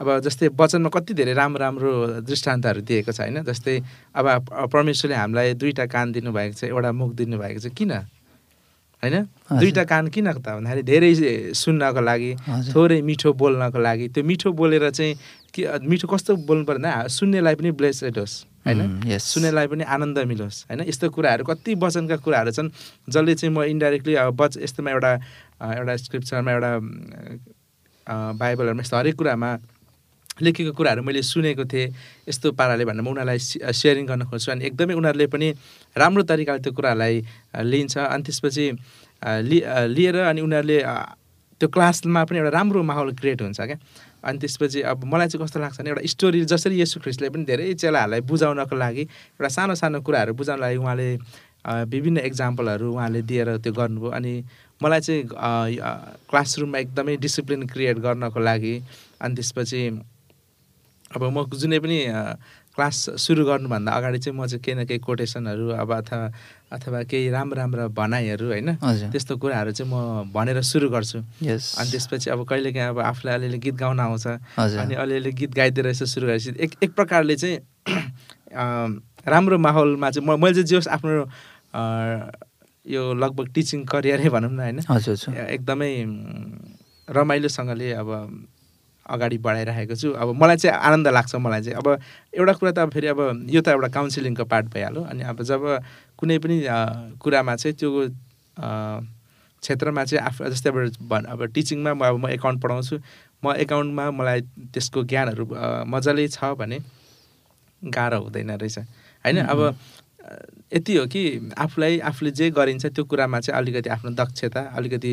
S2: अब जस्तै वचनमा कति धेरै राम्रो राम्रो दृष्टान्तहरू दिएको छ होइन जस्तै अब परमेश्वरले हामीलाई दुईवटा कान दिनुभएको छ एउटा मुख दिनुभएको छ किन? होइन। दुईवटा कान किन त भन्दाखेरि धेरै सुन्नको लागि थोरै मिठो बोल्नको लागि। त्यो मिठो बोलेर चाहिँ के मिठो कस्तो बोल्नु पर्दैन सुन्नेलाई पनि ब्लेसेड होस्। होइन? सुन्नेलाई पनि आनन्द मिलोस् होइन? यस्तो कुराहरू कति वचनका कुराहरू छन् जसले चाहिँ म इन्डाइरेक्टली अब बच यस्तोमा एउटा एउटा स्क्रिप्चरमा एउटा बाइबलहरूमा यस्तो हरेक कुरामा लेखेको कुराहरू मैले सुनेको थिएँ यस्तो पाराले भनेर म उनीहरूलाई सेयरिङ गर्न खोज्छु। अनि एकदमै उनीहरूले पनि राम्रो तरिकाले त्यो कुरालाई अ, लिन्छ। अनि त्यसपछि लि लिएर अनि उनीहरूले त्यो क्लासमा पनि एउटा राम्रो माहौल क्रिएट हुन्छ क्या। अनि त्यसपछि अब मलाई चाहिँ कस्तो लाग्छ भने एउटा स्टोरी जसरी यसु ख्रिस्टले पनि धेरै चेलाहरूलाई बुझाउनको लागि एउटा सानो सानो कुराहरू बुझाउनको लागि उहाँले विभिन्न इक्जाम्पलहरू उहाँले दिएर त्यो गर्नुभयो। अनि मलाई चाहिँ क्लासरुममा एकदमै डिसिप्लिन क्रिएट गर्नको लागि अनि त्यसपछि अब म जुनै पनि क्लास सुरु गर्नुभन्दा अगाडि चाहिँ म चाहिँ केही न केही कोटेसनहरू अब अथवा अथवा केही राम्रो राम्रो भनाइहरू होइन त्यस्तो कुराहरू चाहिँ म भनेर सुरु गर्छु। अनि त्यसपछि अब कहिलेकाहीँ अब आफूलाई अलिअलि गीत गाउन आउँछ अनि अलिअलि गीत गाइदिएर यसो सुरु गरेपछि एक एक प्रकारले चाहिँ राम्रो माहौलमा चाहिँ म मैले चाहिँ जे होस् आफ्नो यो लगभग टिचिङ करियरै भनौँ न होइन एकदमै रमाइलोसँगले अब अगाडि बढाइरहेको छु। अब मलाई चाहिँ आनन्द लाग्छ मलाई चाहिँ। अब एउटा कुरा त अब फेरि अब यो त एउटा काउन्सिलिङको पार्ट भइहाल्यो। अनि अब जब कुनै पनि कुरामा चाहिँ त्यो क्षेत्रमा चाहिँ आफू जस्तै अब भन् अब टिचिङमा म अब म एकाउन्ट पढाउँछु। म एकाउन्टमा मलाई त्यसको ज्ञानहरू मजाले छ भने गाह्रो हुँदैन रहेछ। होइन? अब यति हो कि आफूलाई आफूले जे गरिन्छ त्यो कुरामा चाहिँ अलिकति आफ्नो दक्षता अलिकति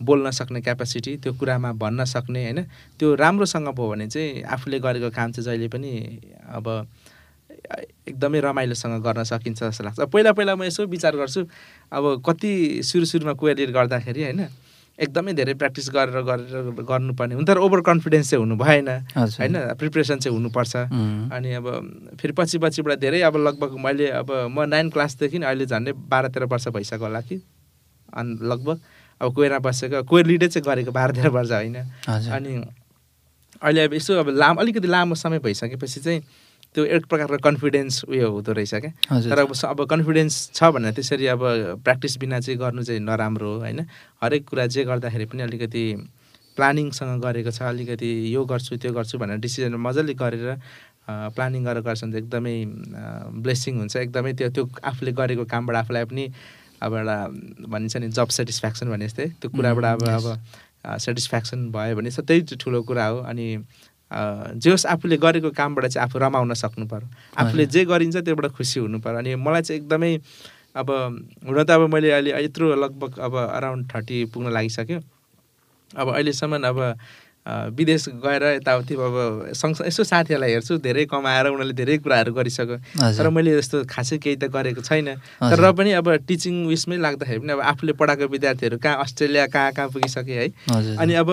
S2: बोल्न सक्ने क्यापासिटी त्यो कुरामा भन्न सक्ने होइन? त्यो राम्रोसँग भयो भने चाहिँ आफूले गरेको काम चाहिँ जहिले पनि अब एकदमै रमाइलोसँग गर्न सकिन्छ जस्तो लाग्छ। पहिला पहिला म यसो विचार गर्छु अब कति सुरु सुरुमा क्वेरियर गर्दाखेरि होइन एकदमै धेरै प्र्याक्टिस गरेर गरेर गर्नुपर्ने हुन तर ओभर कन्फिडेन्स चाहिँ हुनु भएन होइन? प्रिपरेसन चाहिँ हुनुपर्छ। अनि अब फेरि पछि पछिबाट धेरै अब लगभग मैले अब म नाइन क्लासदेखि अहिले झन्डै बाह्र तेह्र वर्ष भइसक्यो होला कि? अनि लगभग। अब कोइरमा बसेको कोइर लिडै चाहिँ गरेको बाह्र तेह्र वर्ष होइन। अनि अहिले अब यसो अब लामो अलिकति लामो समय भइसकेपछि चाहिँ त्यो एक प्रकारको कन्फिडेन्स उयो हुँदो रहेछ क्या। तर अब अब कन्फिडेन्स छ भने त्यसरी अब प्र्याक्टिस बिना चाहिँ गर्नु चाहिँ नराम्रो हो होइन। हरेक कुरा जे गर्दाखेरि पनि अलिकति प्लानिङसँग गरेको छ अलिकति यो गर्छु त्यो गर्छु भनेर डिसिजन मजाले गरेर प्लानिङ गरेर गर्छ भने एकदमै ब्लेसिङ हुन्छ। एकदमै त्यो त्यो आफूले गरेको कामबाट आफूलाई पनि अब एउटा भनिन्छ नि जब सेटिस्फ्याक्सन भने जस्तै त्यो कुराबाट अब अब सेटिस्फ्याक्सन भयो भने त्यही ठुलो कुरा हो। अनि जे होस् आफूले गरेको कामबाट चाहिँ आफू रमाउन सक्नु पऱ्यो आफूले जे गरिन्छ त्योबाट खुसी हुनु पऱ्यो अनि मलाई चाहिँ एकदमै अब हुन त अब मैले अहिले यत्रो लगभग अब अराउन्ड थर्टी पुग्न लागिसक्यो। अब अहिलेसम्म अब विदेश गएर यताउति अब सँगसँगै यसो साथीहरूलाई हेर्छु धेरै कमाएर उनीहरूले धेरै कुराहरू गरिसक्यो। तर मैले यस्तो खासै केही त गरेको छैन। तर पनि अब टिचिङ उयसमै लाग्दाखेरि पनि अब आफूले पढाएको विद्यार्थीहरू कहाँ अस्ट्रेलिया कहाँ कहाँ पुगिसके है। अनि अब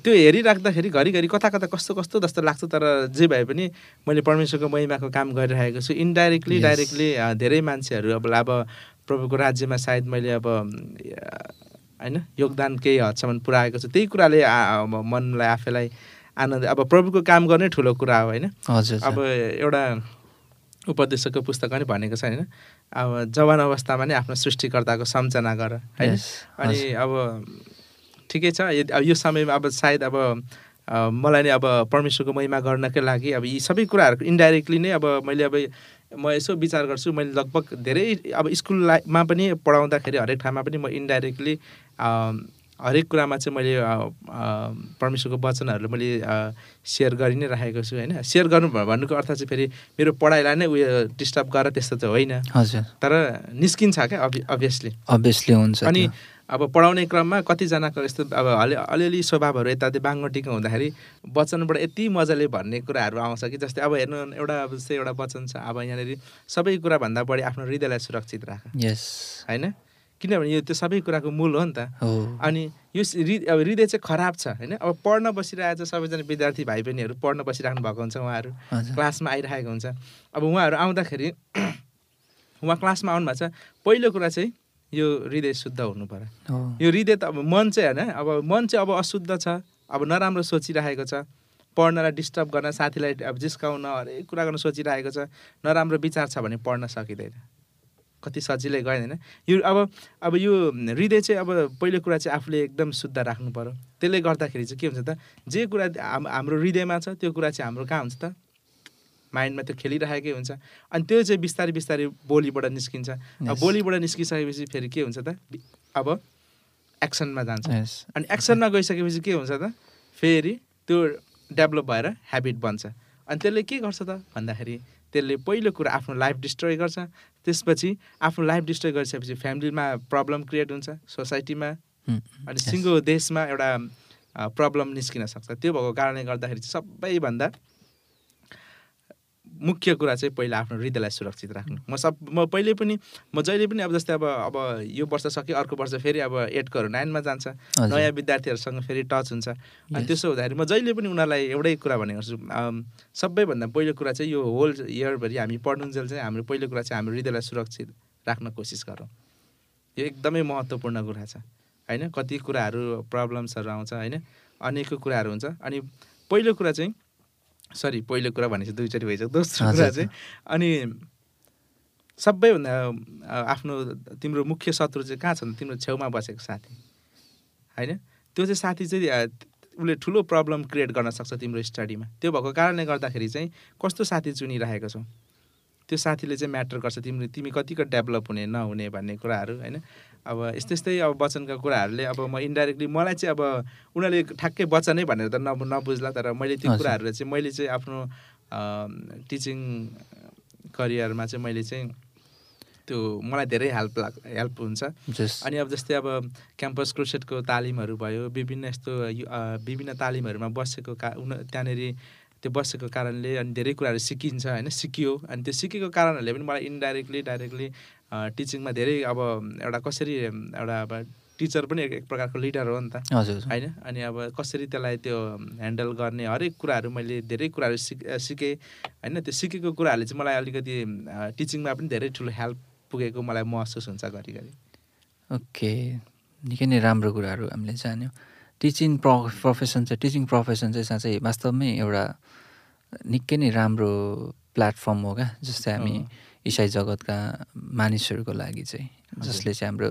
S2: त्यो हेरिराख्दाखेरि घरिघरि कता कता कस्तो कस्तो जस्तो लाग्छ तर जे भए पनि मैले परमेश्वरको महिमाको काम गरिरहेको छु। इन्डाइरेक्टली डाइरेक्टली धेरै मान्छेहरू अब अब प्रभुको राज्यमा सायद मैले अब होइन? योगदान केही हदसम्म पुऱ्याएको छ? त्यही कुराले मनलाई आफैलाई आनन्द अब प्रभुको काम गर्ने ठुलो कुरा हो होइन? अब एउटा उपदेशकको पुस्तक पनि भनेको छ होइन? अब जवान अवस्थामा नै आफ्नो सृष्टिकर्ताको सम्झना गर होइन? अनि अब ठिकै छ। अब यो समयमा अब सायद अब मलाई नै अब परमेश्वरको महिमा गर्नकै लागि अब यी सबै कुराहरूको इन्डाइरेक्टली नै अब मैले अब म यसो विचार गर्छु मैले लगभग धेरै अब स्कुल लाइफमा पनि पढाउँदाखेरि हरेक ठाउँमा पनि म इन्डाइरेक्टली हरेक कुरामा चाहिँ मैले परमेश्वरको वचनहरू मैले सेयर गरि नै राखेको छु होइन? सेयर गर्नु भन्नुको अर्थ चाहिँ फेरि मेरो पढाइलाई नै उयो डिस्टर्ब गरेर त्यस्तो चाहिँ होइन।
S1: हजुर।
S2: तर निस्किन्छ क्या अभियसली
S1: अभियसली हुन्छ
S2: अनि अब पढाउने क्रममा कतिजनाको यस्तो अब अलि अलिअलि स्वभावहरू यताउति बाङ्गोटिको हुँदाखेरि वचनबाट यति मजाले भन्ने कुराहरू आउँछ कि जस्तै अब हेर्नु एउटा अब जस्तै एउटा वचन छ अब यहाँनिर सबै कुराभन्दा बढी आफ्नो हृदयलाई सुरक्षित राख।
S1: यस।
S2: होइन? किनभने यो त्यो सबै कुराको मूल हो नि त। अनि यो अब हृदय चाहिँ खराब छ होइन? अब पढ्न बसिरहेको छ सबैजना विद्यार्थी भाइ बहिनीहरू पढ्न बसिराख्नु भएको हुन्छ उहाँहरू। क्लासमा आइरहेको हुन्छ। अब उहाँहरू आउँदाखेरि [CLEARS THROAT] उहाँ क्लासमा आउनु भएको छ। पहिलो कुरा चाहिँ यो हृदय शुद्ध हुनु पऱ्यो। यो हृदय त अब मन चाहिँ होइन अब मन चाहिँ अब अशुद्ध छ अब नराम्रो सोचिरहेको छ पढ्नलाई डिस्टर्ब गर्न साथीलाई अब जिस्काउन हरेक कुरा गर्न सोचिरहेको छ नराम्रो विचार छ भने पढ्न सकिँदैन। कति सजिलै गएन होइन। यो अब अब यो हृदय चाहिँ अब पहिलो कुरा चाहिँ आफूले एकदम शुद्ध राख्नु पऱ्यो। त्यसले गर्दाखेरि चाहिँ के हुन्छ त जे कुरा हाम्रो हृदयमा छ त्यो कुरा चाहिँ हाम्रो कहाँ हुन्छ त? माइन्डमा त्यो खेलिरहेकै हुन्छ। अनि त्यो चाहिँ बिस्तारै बिस्तारै बोलीबाट निस्किन्छ। अब बोलीबाट निस्किसकेपछि फेरि के हुन्छ त? अब एक्सनमा जान्छ। अनि एक्सनमा गइसकेपछि के हुन्छ त? फेरि त्यो डेभलप भएर ह्याबिट बन्छ। अनि त्यसले के गर्छ त? भन्दाखेरि त्यसले पहिलो कुरा आफ्नो लाइफ डिस्ट्रोय गर्छ। त्यसपछि आफ्नो लाइफ डिस्ट्रोय गरिसकेपछि फ्यामिलीमा प्रब्लम क्रिएट हुन्छ सोसाइटीमा अनि सिङ्गो देशमा एउटा प्रब्लम निस्किन सक्छ। त्यो भएको कारणले गर्दाखेरि चाहिँ सबैभन्दा मुख्य कुरा चाहिँ पहिला आफ्नो हृदयलाई सुरक्षित राख्नु। म सब म पहिले पनि म जहिले पनि अब जस्तै अब अब यो वर्ष सक्यो अर्को वर्ष फेरि अब एटकोहरू नाइनमा जान्छ। नयाँ विद्यार्थीहरूसँग फेरि टच हुन्छ। अनि त्यसो हुँदाखेरि म जहिले पनि उनीहरूलाई एउटै कुरा भने गर्छु सबैभन्दा पहिलो कुरा चाहिँ यो होल इयरभरि हामी पढ्नुन्जेल चाहिँ हाम्रो पहिलो कुरा चाहिँ हाम्रो हृदयलाई सुरक्षित राख्न कोसिस गरौँ। यो एकदमै महत्त्वपूर्ण कुरा छ होइन? कति कुराहरू प्रब्लम्सहरू आउँछ होइन? अनेकको कुराहरू हुन्छ। अनि पहिलो कुरा चाहिँ सरी पहिलो कुरा भनेपछि दुईचोटि भइसक्यो। दोस्रो कुरा चाहिँ अनि सबैभन्दा आफ्नो तिम्रो मुख्य शत्रु चाहिँ कहाँ छ तिम्रो छेउमा बसेको साथी। होइन? त्यो चाहिँ साथी चाहिँ उसले ठुलो प्रब्लम क्रिएट गर्न सक्छ तिम्रो स्टडीमा। त्यो भएको कारणले गर्दाखेरि चाहिँ कस्तो साथी चुनिरहेको छौ? त्यो साथीले चाहिँ म्याटर गर्छ तिम्रो तिमी कतिको डेभलप हुने नहुने भन्ने कुराहरू होइन? अब यस्तै यस्तै अब वचनका कुराहरूले अब म इन्डाइरेक्टली मलाई चाहिँ अब उनीहरूले ठ्याक्कै वचनै भनेर त नबु नबुझ्ला तर मैले त्यो। कुराहरूलाई चाहिँ मैले चाहिँ आफ्नो टिचिङ करियरमा चाहिँ मैले चाहिँ त्यो मलाई धेरै हेल्प लाग हेल्प हुन्छ। अनि अब जस्तै अब क्याम्पस क्रुसेटको तालिमहरू भयो विभिन्न यस्तो विभिन्न तालिमहरूमा बसेको का उन त्यहाँनिर त्यो बसेको कारणले अनि धेरै कुराहरू सिकिन्छ होइन सिकियो। अनि त्यो सिकेको कारणहरूले पनि मलाई इन्डाइरेक्टली डाइरेक्टली टिचिङमा धेरै अब एउटा कसरी एउटा अब टिचर पनि एक प्रकारको लिडर हो नि त।
S1: हजुर
S2: होइन? अनि अब कसरी त्यसलाई त्यो ह्यान्डल गर्ने हरेक कुराहरू मैले धेरै कुराहरू सिक सिकेँ। होइन? त्यो सिकेको कुराहरूले चाहिँ मलाई अलिकति टिचिङमा पनि धेरै ठुलो हेल्प पुगेको मलाई महसुस हुन्छ घरिघरि।
S1: ओके। निकै नै राम्रो कुराहरू हामीले जान्यौँ। टिचिङ प्र प्रोफेसन चाहिँ टिचिङ प्रोफेसन चाहिँ साँच्चै वास्तवमै एउटा निकै नै राम्रो प्लेटफर्म हो क्या जस्तै हामी। इसाई जगतका मानिसहरूको लागि चाहिँ जसले चाहिँ हाम्रो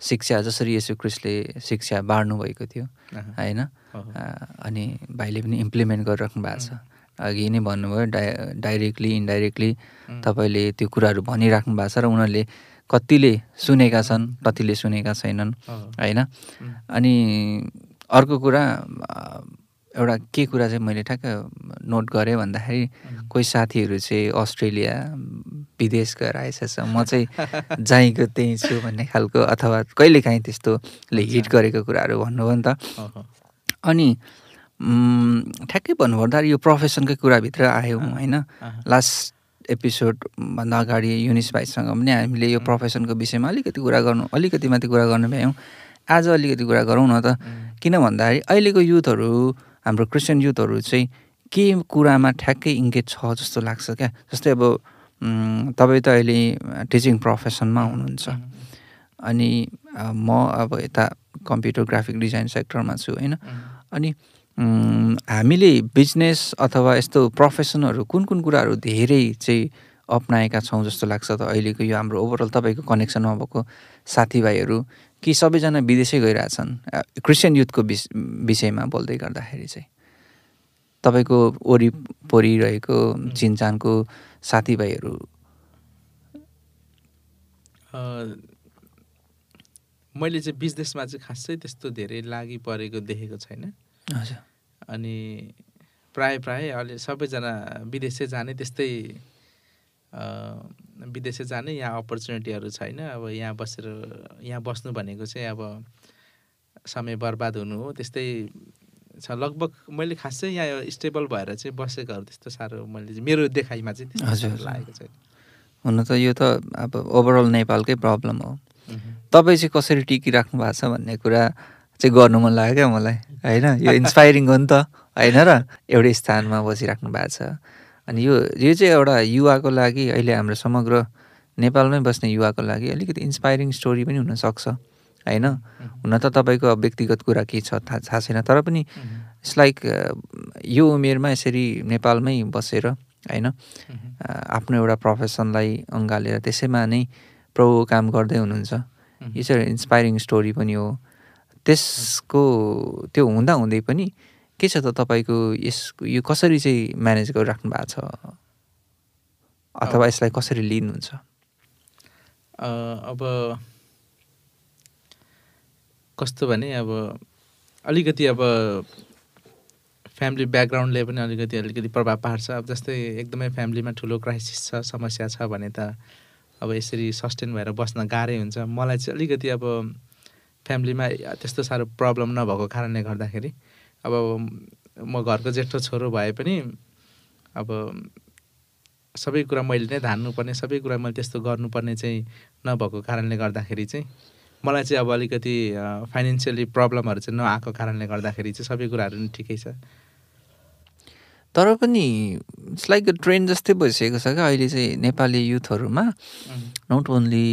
S1: शिक्षा जसरी यसो क्रिस्टले शिक्षा बाँड्नु भएको थियो होइन? अनि भाइले पनि इम्प्लिमेन्ट गरिराख्नु भएको छ। अघि नै भन्नुभयो डाइ डाइरेक्टली इन्डाइरेक्टली तपाईँले त्यो कुराहरू भनिराख्नु भएको छ र उनीहरूले कतिले सुनेका छन् कतिले सुनेका छैनन् होइन? अनि अर्को कुरा एउटा के कुरा चाहिँ मैले ठ्याक्क नोट गरेँ भन्दाखेरि कोही साथीहरू चाहिँ अस्ट्रेलिया विदेश गएर आइसकेछ म चाहिँ [LAUGHS] जहीँको त्यहीँ छु भन्ने खालको अथवा कहिलेकाहीँ त्यस्तोले हिट गरेको कुराहरू भन्नुभयो नि त। अनि ठ्याक्कै भन्नुपर्दाखेरि यो प्रोफेसनकै कुराभित्र आयौँ होइन। लास्ट एपिसोडभन्दा अगाडि युनिस भाइसँग पनि हामीले यो. प्रोफेसनको विषयमा अलिकति कुरा गर्नु अलिकति माथि कुरा गर्नु भ्यायौँ आज अलिकति कुरा गरौँ न त। किन भन्दाखेरि अहिलेको युथहरू हाम्रो क्रिस्चियन युथहरू चाहिँ के कुरामा ठ्याक्कै इङ्गेज छ जस्तो लाग्छ क्या? जस्तै अब तपाईँ त अहिले टिचिङ प्रोफेसनमा हुनुहुन्छ। अनि म अब यता कम्प्युटर ग्राफिक डिजाइन सेक्टरमा छु होइन? अनि हामीले बिजनेस अथवा यस्तो प्रोफेसनहरू कुन कुन कुराहरू धेरै चाहिँ अप्नाएका छौँ जस्तो लाग्छ त अहिलेको यो हाम्रो ओभरअल तपाईँको कनेक्सनमा भएको साथीभाइहरू कि सबैजना विदेशै गइरहेछन्। क्रिस्चियन युथको विष विषयमा बोल्दै गर्दाखेरि चाहिँ तपाईँको वरिपरि रहेको चिनचानको साथीभाइहरू?
S2: मैले चाहिँ बिजनेसमा चाहिँ खासै त्यस्तो धेरै लागि परेको देखेको छैन।
S1: हजुर।
S2: अनि प्राय प्राय अहिले सबैजना विदेशै जाने त्यस्तै विदेशै जाने यहाँ अपर्च्युनिटीहरू छैन। अब यहाँ बसेर यहाँ बस्नु भनेको चाहिँ अब समय बर्बाद हुनु हो त्यस्तै छ। लगभग मैले खासै यहाँ स्टेबल भएर चाहिँ बसेकोहरू त्यस्तो साह्रो मैले मेरो देखाइमा चाहिँ
S1: हजुर।
S2: लागेको छैन।
S1: हुन त यो त अब ओभरअल नेपालकै प्रब्लम हो। तपाईँ चाहिँ कसरी टिकिराख्नु भएको छ भन्ने कुरा चाहिँ गर्नु मन लाग्यो क्या मलाई होइन? यो इन्सपाइरिङ हो नि त होइन र? एउटै स्थानमा बसिराख्नु भएको छ। अनि यो यो चाहिँ एउटा युवाको लागि अहिले हाम्रो समग्र नेपालमै बस्ने युवाको लागि अलिकति इन्सपाइरिङ स्टोरी पनि हुनसक्छ होइन? हुन त तपाईँको व्यक्तिगत कुरा के छ थाहा थाहा छैन तर पनि। इट्स लाइक यो उमेरमा यसरी नेपालमै बसेर होइन? आफ्नो एउटा प्रोफेसनलाई अँगालेर त्यसैमा नै प्रभु काम गर्दै हुनुहुन्छ। यो चाहिँ इन्सपाइरिङ स्टोरी पनि हो। त्यसको त्यो हुँदा हुँदै पनि के छ त तपाईँको यस यो कसरी चाहिँ म्यानेज गरिराख्नु भएको छ? अथवा यसलाई कसरी लिनुहुन्छ?
S2: अब कस्तो भने अब अलिकति अब फ्यामिली ब्याकग्राउन्डले पनि अलिकति अलिकति प्रभाव पार्छ। अब जस्तै एकदमै फ्यामिलीमा ठुलो क्राइसिस छ समस्या छ भने त अब यसरी सस्टेन भएर बस्न गाह्रै हुन्छ। मलाई चाहिँ अलिकति अब फ्यामिलीमा त्यस्तो साह्रो प्रब्लम नभएको कारणले गर्दाखेरि अब म घरको जेठो छोरो भए पनि अब सबै कुरा मैले नै धान्नुपर्ने सबै कुरा मैले त्यस्तो गर्नुपर्ने चाहिँ नभएको कारणले गर्दाखेरि चाहिँ मलाई चाहिँ अब अलिकति फाइनेन्सियली प्रब्लमहरू चाहिँ नआएको कारणले गर्दाखेरि चाहिँ सबै कुराहरू नि ठिकै छ।
S1: तर पनि इट्स लाइक ट्रेन्ड जस्तै भइसकेको छ क्या अहिले चाहिँ नेपाली युथहरूमा। नट ओन्ली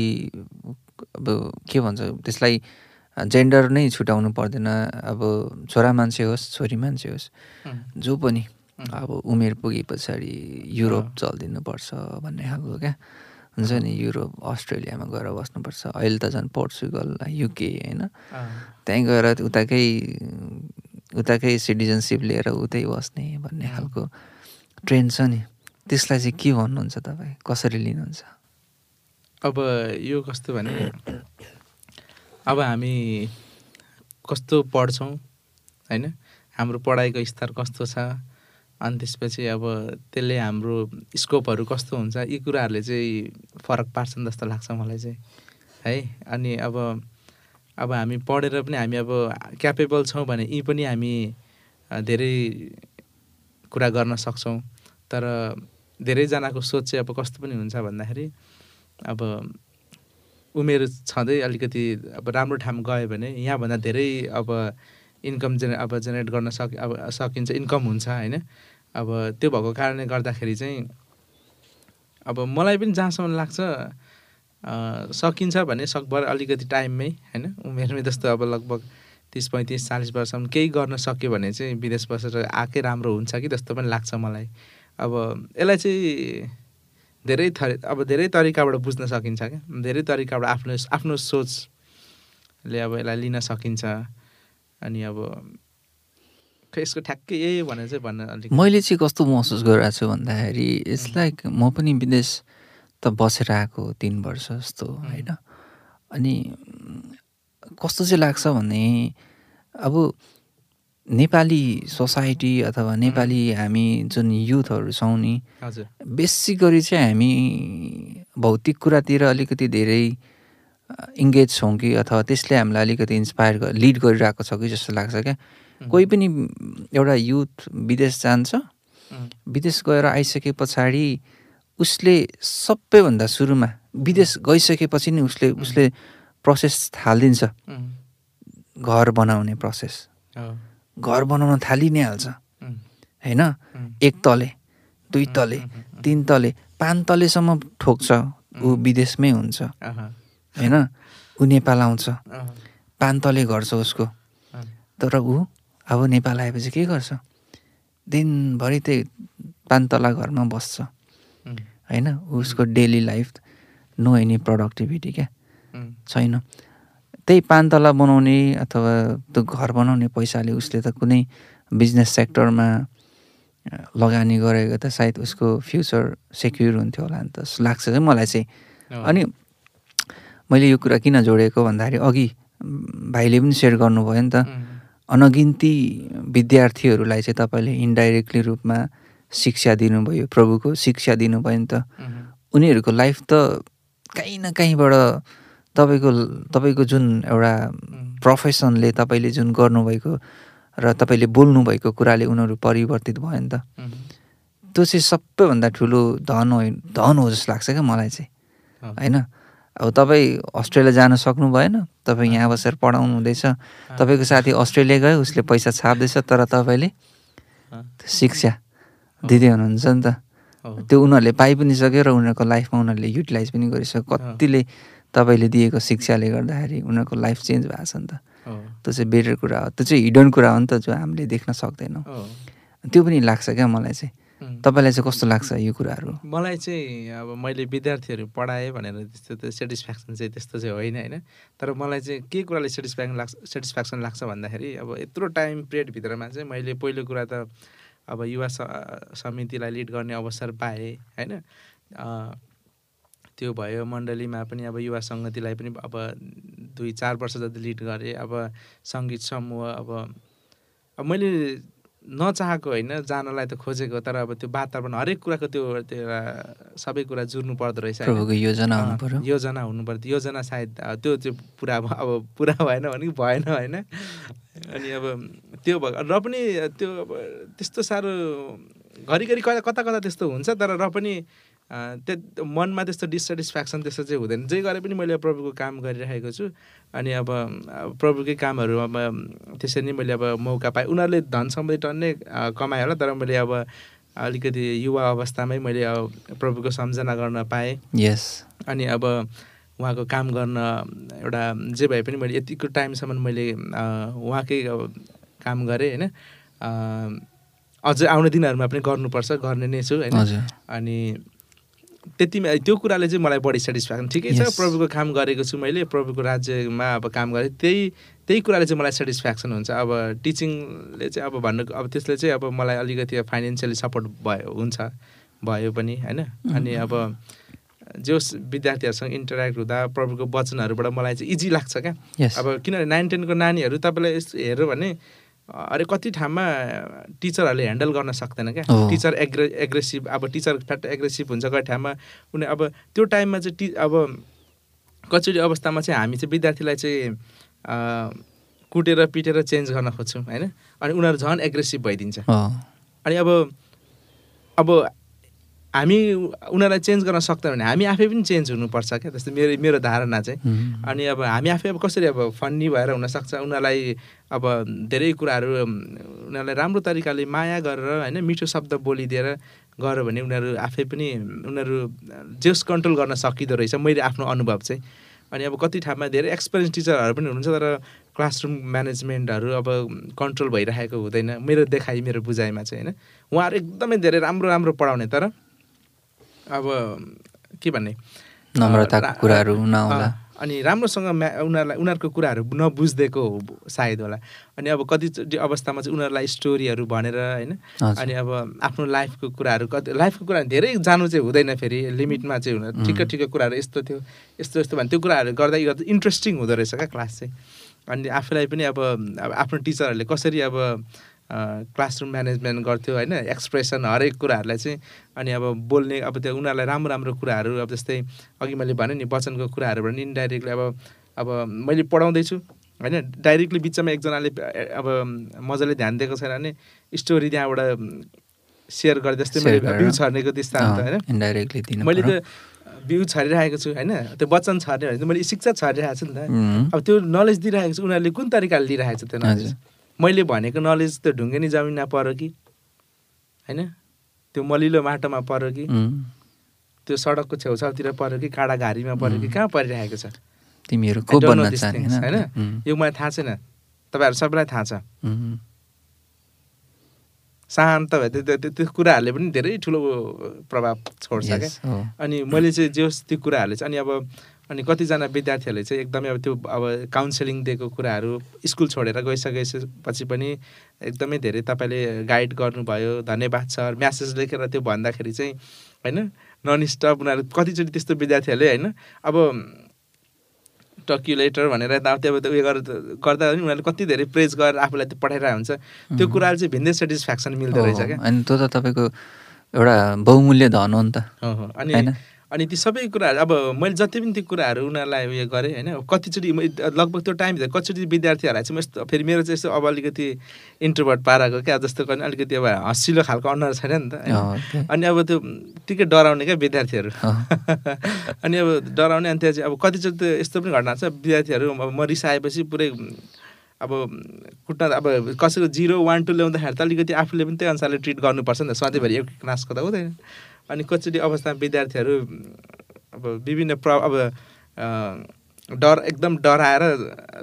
S1: अब के भन्छ त्यसलाई जेन्डर नै छुट्याउनु पर्दैन। अब छोरा मान्छे होस् छोरी मान्छे होस् जो पनि अब उमेर पुगे पछाडि युरोप। चलिदिनुपर्छ भन्ने खालको क्या। हुन्छ नि युरोप अस्ट्रेलियामा गएर बस्नुपर्छ। अहिले त झन् पोर्चुगल युके होइन। त्यहीँ गएर उताकै उताकै सिटिजनसिप लिएर उतै बस्ने भन्ने। खालको ट्रेन्ड छ नि। त्यसलाई चाहिँ के भन्नुहुन्छ तपाईँ? कसरी लिनुहुन्छ?
S2: अब यो कस्तो भने अब हामी कस्तो पढ्छौँ होइन? हाम्रो पढाइको स्तर कस्तो छ? अनि त्यसपछि अब त्यसले हाम्रो स्कोपहरू कस्तो हुन्छ? यी कुराहरूले चाहिँ फरक पार्छन् जस्तो लाग्छ मलाई चाहिँ है? अनि अब अब हामी पढेर पनि हामी अब क्यापेबल छौँ भने यी पनि हामी धेरै कुरा गर्न सक्छौँ। तर धेरैजनाको सोच चाहिँ अब कस्तो पनि हुन्छ भन्दाखेरि अब उमेर छँदै अलिकति अब राम्रो ठाउँ गयो भने यहाँभन्दा धेरै अब इन्कम जेने अब जेनेरेट गर्न सक अब सकिन्छ इन्कम हुन्छ होइन। अब त्यो भएको कारणले गर्दाखेरि चाहिँ अब मलाई पनि जहाँसम्म लाग्छ सकिन्छ भने सकभर अलिकति टाइममै होइन। उमेरमै जस्तो अब लगभग तिस पैँतिस चालिस वर्षसम्म केही गर्न सक्यो भने चाहिँ विदेश बसेर आएकै राम्रो हुन्छ कि जस्तो पनि लाग्छ मलाई। अब यसलाई चाहिँ धेरै थरी अब धेरै तरिकाबाट बुझ्न सकिन्छ क्या। धेरै तरिकाबाट आफ्नो आफ्नो सोचले अब यसलाई लिन सकिन्छ। अनि अब यसको ठ्याक्कै ए भनेर चाहिँ भन्न अलिक
S1: मैले चाहिँ कस्तो महसुस गरिरहेको छु भन्दाखेरि इट्स लाइक म पनि विदेश त बसेर आएको तिन वर्ष जस्तो होइन? अनि कस्तो चाहिँ लाग्छ भने अब नेपाली सोसाइटी अथवा नेपाली हामी जुन युथहरू छौँ नि बेसी गरी चाहिँ हामी भौतिक कुरातिर अलिकति धेरै इङ्गेज छौँ कि अथवा त्यसले हामीलाई अलिकति इन्सपायर लिड गरिरहेको छ कि जस्तो लाग्छ क्या। कोही पनि एउटा युथ विदेश जान्छ विदेश गएर आइसके पछाडि उसले सबैभन्दा सुरुमा विदेश गइसकेपछि नि उसले उसले प्रोसेस थालिदिन्छ। घर बनाउने प्रोसेस घर बनाउन थालि नै हाल्छ होइन एक तले दुई तले तिन तले पाँच तलेसम्म ठोक्छ। ऊ विदेशमै हुन्छ। होइन? ऊ नेपाल आउँछ। पाँच तले घर छ उसको तर ऊ अब नेपाल आएपछि के गर्छ? दिनभरि त्यही पाँच तला घरमा बस्छ। होइन? उसको daily life no any productivity क्या? छैन। त्यही पाँच तला बनाउने अथवा त्यो घर बनाउने पैसाले उसले त कुनै बिजनेस सेक्टरमा लगानी गरेको त सायद उसको फ्युचर सेक्युर हुन्थ्यो होला नि त। लाग्छ चाहिँ मलाई चाहिँ। अनि मैले यो कुरा किन जोडेको भन्दाखेरि अघि भाइले पनि सेयर गर्नुभयो नि त। अनगिन्ती विद्यार्थीहरूलाई चाहिँ तपाईँले इन्डाइरेक्टली रूपमा शिक्षा दिनुभयो प्रभुको शिक्षा दिनुभयो नि त। उनीहरूको लाइफ त काहीँ न काहीँबाट तपाईँको तपाईँको जुन एउटा प्रोफेसनले तपाईँले जुन गर्नुभएको र तपाईँले बोल्नुभएको कुराले उनीहरू परिवर्तित भयो नि त। त्यो चाहिँ सबैभन्दा ठुलो धन हो धन हो जस्तो लाग्छ क्या मलाई चाहिँ। होइन? अब तपाईँ अस्ट्रेलिया जान सक्नु भएन तपाईँ यहाँ बसेर पढाउनु हुँदैछ तपाईँको साथी अस्ट्रेलिया गयो उसले पैसा छाप्दैछ तर तपाईँले शिक्षा दिँदै हुनुहुन्छ नि त। त्यो उनीहरूले पाइ पनि सक्यो र उनीहरूको लाइफमा उनीहरूले युटिलाइज पनि गरिसक्यो। कतिले तपाईँले दिएको शिक्षाले गर्दाखेरि उनीहरूको लाइफ चेन्ज भएको छ नि त। त्यो चाहिँ बेटर कुरा हो। त्यो चाहिँ हिडन कुरा हो नि त जो हामीले देख्न सक्दैनौँ। त्यो पनि लाग्छ क्या मलाई चाहिँ। तपाईँलाई चाहिँ कस्तो लाग्छ यो कुराहरू?
S2: मलाई चाहिँ अब मैले विद्यार्थीहरू पढाएँ भनेर त्यस्तो त्यो सेटिस्फ्याक्सन चाहिँ त्यस्तो चाहिँ होइन होइन। तर मलाई चाहिँ के कुराले सेटिस्फ्याक्सन लाग्छ सेटिस्फ्याक्सन लाग्छ भन्दाखेरि अब यत्रो टाइम पिरियडभित्रमा चाहिँ मैले पहिलो कुरा त अब युवा समितिलाई लिड गर्ने अवसर पाएँ होइन। त्यो भयो मण्डलीमा पनि अब युवा सङ्गतिलाई पनि अब दुई चार वर्ष जति लिड गरेँ अब सङ्गीत समूह अब अब मैले नचाहेको होइन जानलाई त खोजेको तर अब त्यो वातावरण हरेक कुराको त्यो त्यो सबै कुरा जुर्नु पर्दो रहेछ
S1: योजना हुनु पर्यो।
S2: योजना हुनु पर्यो योजना सायद त्यो चाहिँ पुरा अब पुरा भएन भने भएन होइन। अनि अब त्यो भयो र पनि त्यो अब त्यस्तो साह्रो घरिघरि कता कता त्यस्तो हुन्छ तर र पनि त्यो मनमा त्यस्तो डिसेटिस्फ्याक्सन त्यस्तो चाहिँ हुँदैन। जे गरे पनि मैले प्रभुको काम गरिरहेको छु। अनि अब प्रभुकै कामहरू अब त्यसरी नै मैले अब मौका पाएँ। उनीहरूले धन सम्बन्धी टन्नै कमाएँ होला तर मैले अब अलिकति युवा अवस्थामै मैले अब प्रभुको सम्झना गर्न पाएँ।
S1: यस
S2: अनि अब उहाँको काम गर्न एउटा जे भए पनि मैले यतिको टाइमसम्म मैले उहाँकै काम गरेँ होइन। अझै आउने दिनहरूमा पनि गर्नुपर्छ गर्ने नै छु होइन। अनि त्यतिमा त्यो कुराले चाहिँ मलाई बढी सेटिस्फ्याक्सन ठिकै छ प्रभुको काम गरेको छु मैले प्रभुको राज्यमा अब काम गरेँ त्यही त्यही कुराले चाहिँ मलाई सेटिस्फ्याक्सन हुन्छ। अब टिचिङले चाहिँ अब भन्नु अब त्यसले चाहिँ अब मलाई अलिकति फाइनेन्सियली सपोर्ट भयो हुन्छ भयो पनि होइन? अनि अब जोस् विद्यार्थीहरूसँग इन्टरेक्ट हुँदा प्रभुको वचनहरूबाट मलाई चाहिँ इजी लाग्छ क्या। अब किनभने नाइन टेनको नानीहरू तपाईँलाई यस्तो हेऱ्यो भने अरे कति ठाउँमा टिचरहरूले ह्यान्डल गर्न सक्दैन क्या। टिचर एग्रे एग्रेसिभ अब टिचर फ्याट एग्रेसिभ हुन्छ कति ठाउँमा उनी अब त्यो टाइममा चाहिँ टि अब कचोडी अवस्थामा चाहिँ हामी चाहिँ विद्यार्थीलाई चाहिँ कुटेर पिटेर चेन्ज गर्न खोज्छौँ होइन? अनि उनीहरू झन् एग्रेसिभ भइदिन्छ। अनि अब अब हामी उनीहरूलाई चेन्ज गर्न सक्दैन भने हामी आफै पनि चेन्ज हुनुपर्छ क्या। जस्तै मेरो मेरो धारणा चाहिँ। अनि अब हामी आफै अब कसरी अब फन्नी भएर हुनसक्छ? उनीहरूलाई अब धेरै कुराहरू उनीहरूलाई राम्रो तरिकाले माया गरेर होइन मिठो शब्द बोलिदिएर गऱ्यो भने उनीहरू आफै पनि उनीहरू जेस कन्ट्रोल गर्न सकिँदो रहेछ मैले आफ्नो अनुभव चाहिँ। अनि अब कति ठाउँमा धेरै एक्सपिरियन्स टिचरहरू पनि हुनुहुन्छ तर क्लासरुम म्यानेजमेन्टहरू अब कन्ट्रोल भइरहेको हुँदैन। मेरो देखाइ मेरो बुझाइमा चाहिँ होइन। उहाँहरू एकदमै धेरै राम्रो राम्रो पढाउने। तर अब के भन्ने?
S1: नम्रताको कुराहरू नआउला
S2: अँ, अनि राम्रोसँग म्या उनीहरूलाई उनीहरूको कुराहरू नबुझिदिएको हो सायद होला। अनि अब कति अवस्थामा चाहिँ उनीहरूलाई स्टोरीहरू भनेर होइन। अनि अब आफ्नो लाइफको कुराहरू कति लाइफको कुराहरू धेरै जानु चाहिँ हुँदैन फेरि। लिमिटमा चाहिँ हुन ठिक ठिक कुराहरू यस्तो थियो यस्तो यस्तो भने त्यो कुराहरू गर्दा गर्दा इन्ट्रेस्टिङ हुँदो रहेछ क्या क्लास चाहिँ। अनि आफूलाई पनि अब अब आफ्नो टिचरहरूले कसरी अब क्लासरुम म्यानेजमेन्ट गर्थ्यो होइन? एक्सप्रेसन हरेक कुराहरूलाई चाहिँ अनि अब बोल्ने अब त्यो उनीहरूलाई राम्रो राम्रो कुराहरू अब जस्तै अघि मैले भने नि वचनको कुराहरूबाट नि इन्डाइरेक्टली अब अब मैले पढाउँदैछु होइन? डाइरेक्टली बिचमा एकजनाले अब मजाले ध्यान दिएको छैन भने स्टोरी त्यहाँबाट सेयर गरे जस्तै मैले। भ्यू छर्नेको त्यस्ता हुन्छ होइन?
S1: इन्डाइरेक्टली
S2: मैले
S1: पर्यो।
S2: त भ्यू छरिरहेको छु होइन? त्यो वचन छर्ने भने त मैले शिक्षा छरिरहेको छु नि त। अब त्यो नलेज दिइरहेको छु उनीहरूले कुन तरिकाले लिइरहेको छ त्यो नलेज। मैले भनेको नलेज त्यो ढुङ्गेनी जमिनमा पऱ्यो कि? होइन? त्यो मलिलो माटोमा पऱ्यो कि? त्यो सडकको छेउछाउतिर पऱ्यो कि? काँडा घारीमा पऱ्यो कि? कहाँ परिरहेको छ?
S1: तिमीहरू होइन?
S2: यो मलाई थाहा छैन। तपाईँहरू सबैलाई थाहा छ। शान्त भए त्यो त्यो त्यो कुराहरूले पनि धेरै ठुलो प्रभाव छोड्छ क्या। अनि मैले चाहिँ जे होस् त्यो कुराहरूले चाहिँ अनि अब अनि कतिजना विद्यार्थीहरूले चाहिँ एकदमै अब त्यो अब काउन्सिलिङ दिएको कुराहरू स्कुल छोडेर गइसकेपछि पनि एकदमै धेरै तपाईँले गाइड गर्नुभयो धन्यवाद सर म्यासेज लेखेर त्यो भन्दाखेरि चाहिँ होइन नन स्टप उनीहरू कतिचोटि त्यस्तो विद्यार्थीहरूले होइन अब टक्युलेटर भनेर यताउति अब त्यो उयो गर्दा पनि उनीहरूले कति धेरै प्रेज गरेर आफूलाई त्यो पठाइरहेको हुन्छ त्यो कुराले चाहिँ भिन्दै सेटिस्फ्याक्सन मिल्दो रहेछ। क्या
S1: अनि त्यो त तपाईँको एउटा बहुमूल्य धन हो नि त।
S2: अनि? अनि ती सबै कुराहरू अब मैले जति पनि त्यो कुराहरू उनीहरूलाई उयो गरेँ होइन अब कतिचोटि लगभग त्यो टाइमभित्र कतिचोटि विद्यार्थीहरूलाई चाहिँ म यस्तो फेरि मेरो चाहिँ यस्तो अब अलिकति इन्ट्रोभर्ट पाराको क्या जस्तो गर्ने अलिकति अब हँसिलो खालको अनुहार छैन नि त अनि अब त्यो ठिकै डराउने क्या विद्यार्थीहरू। [LAUGHS] अनि अब डराउने अनि त्यहाँ चाहिँ अब कतिचोटि त यस्तो पनि घटना छ विद्यार्थीहरू अब म रिसाएपछि पुरै अब कुट्न अब कसैको जिरो वान टू ल्याउँदाखेरि त अलिकति आफूले पनि त्यही अनुसारले ट्रिट गर्नुपर्छ नि त सधैँभरि एक क्लासको त हुँदैन। अनि कतिचोटि अवस्थामा विद्यार्थीहरू अब विभिन्न प्र अब डर एकदम डराएर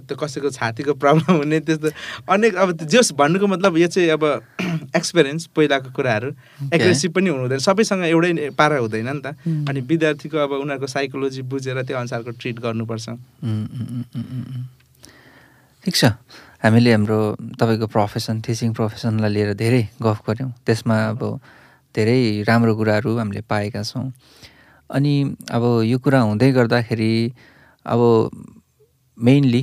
S2: त्यो कसैको छातीको प्रब्लम हुने त्यस्तो अनेक अब जस भन्नुको मतलब यो चाहिँ अब [CLEARS THROAT] एक्सपिरियन्स पहिलाको कुराहरू। एग्रेसिभ पनि हुनु हुँदैन सबैसँग एउटै पारा हुँदैन नि त।
S1: उम्.
S2: अनि विद्यार्थीको अब उनीहरूको साइकोलोजी बुझेर त्यो अनुसारको ट्रिट गर्नुपर्छ।
S1: उम्, उम्। ठिक छ। हामीले हाम्रो तपाईँको प्रोफेसन टिचिङ प्रोफेसनलाई लिएर धेरै गफ गऱ्यौँ। त्यसमा अब धेरै राम्रो कुराहरू हामीले पाएका छौँ। अनि अब यो कुरा हुँदै गर्दाखेरि अब मेइनली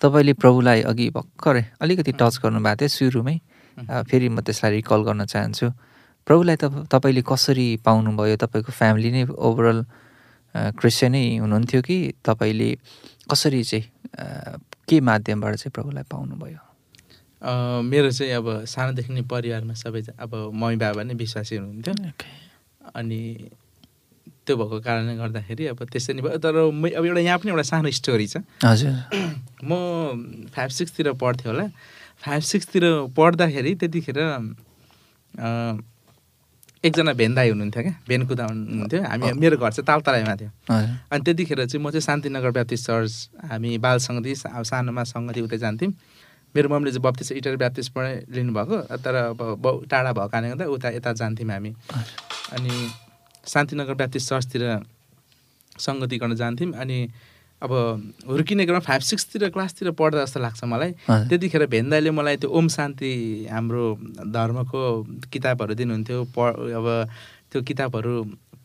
S1: तपाईँले प्रभुलाई अघि भर्खरै अलिकति टच गर्नुभएको थियो सुरुमै। फेरि म त्यसलाई रिकल गर्न चाहन्छु। प्रभुलाई तप तपाईँले कसरी पाउनुभयो? तपाईँको फ्यामिली नै ओभरअल क्रिस्चियनै हुनुहुन्थ्यो कि तपाईँले कसरी चाहिँ के माध्यमबाट चाहिँ प्रभुलाई पाउनुभयो?
S2: मेरो चाहिँ अब सानोदेखि नै परिवारमा सबै अब मम्मी बाबा नै विश्वासी हुनुहुन्थ्यो। अनि त्यो भएको कारणले गर्दाखेरि अब त्यसै नै भयो। तर मै अब एउटा यहाँ पनि एउटा सानो स्टोरी छ।
S1: हजुर। [CLEARS THROAT]
S2: म फाइभ सिक्सतिर पढ्थेँ होला। फाइभ सिक्सतिर पढ्दाखेरि त्यतिखेर एकजना भेन दाई हुनुहुन्थ्यो क्या। भेन कुदा हुनुहुन्थ्यो। हामी मेरो घर चाहिँ तालतराईमा थियो। अनि त्यतिखेर चाहिँ म चाहिँ शान्तिनगर ब्याप्टिस्ट चर्च हामी बाल सङ्गति सानोमा सङ्गति उतै जान्थ्यौँ। मेरो मम्मीले चाहिँ बत्तिस इटर ब्याप्टिस्टबाटै लिनुभएको तर अब बहु टाढा भएको कारणले गर्दा उता यता जान्थ्यौँ हामी। अनि शान्तिनगर ब्याप्टिस्ट चर्चतिर सङ्गति गर्न जान्थ्यौँ अनि अब हुर्किने क्रममा फाइभ सिक्सतिर क्लासतिर पढ्दा जस्तो लाग्छ मलाई। त्यतिखेर भेन्दाले मलाई त्यो ओम शान्ति हाम्रो धर्मको किताबहरू दिनुहुन्थ्यो प अब त्यो किताबहरू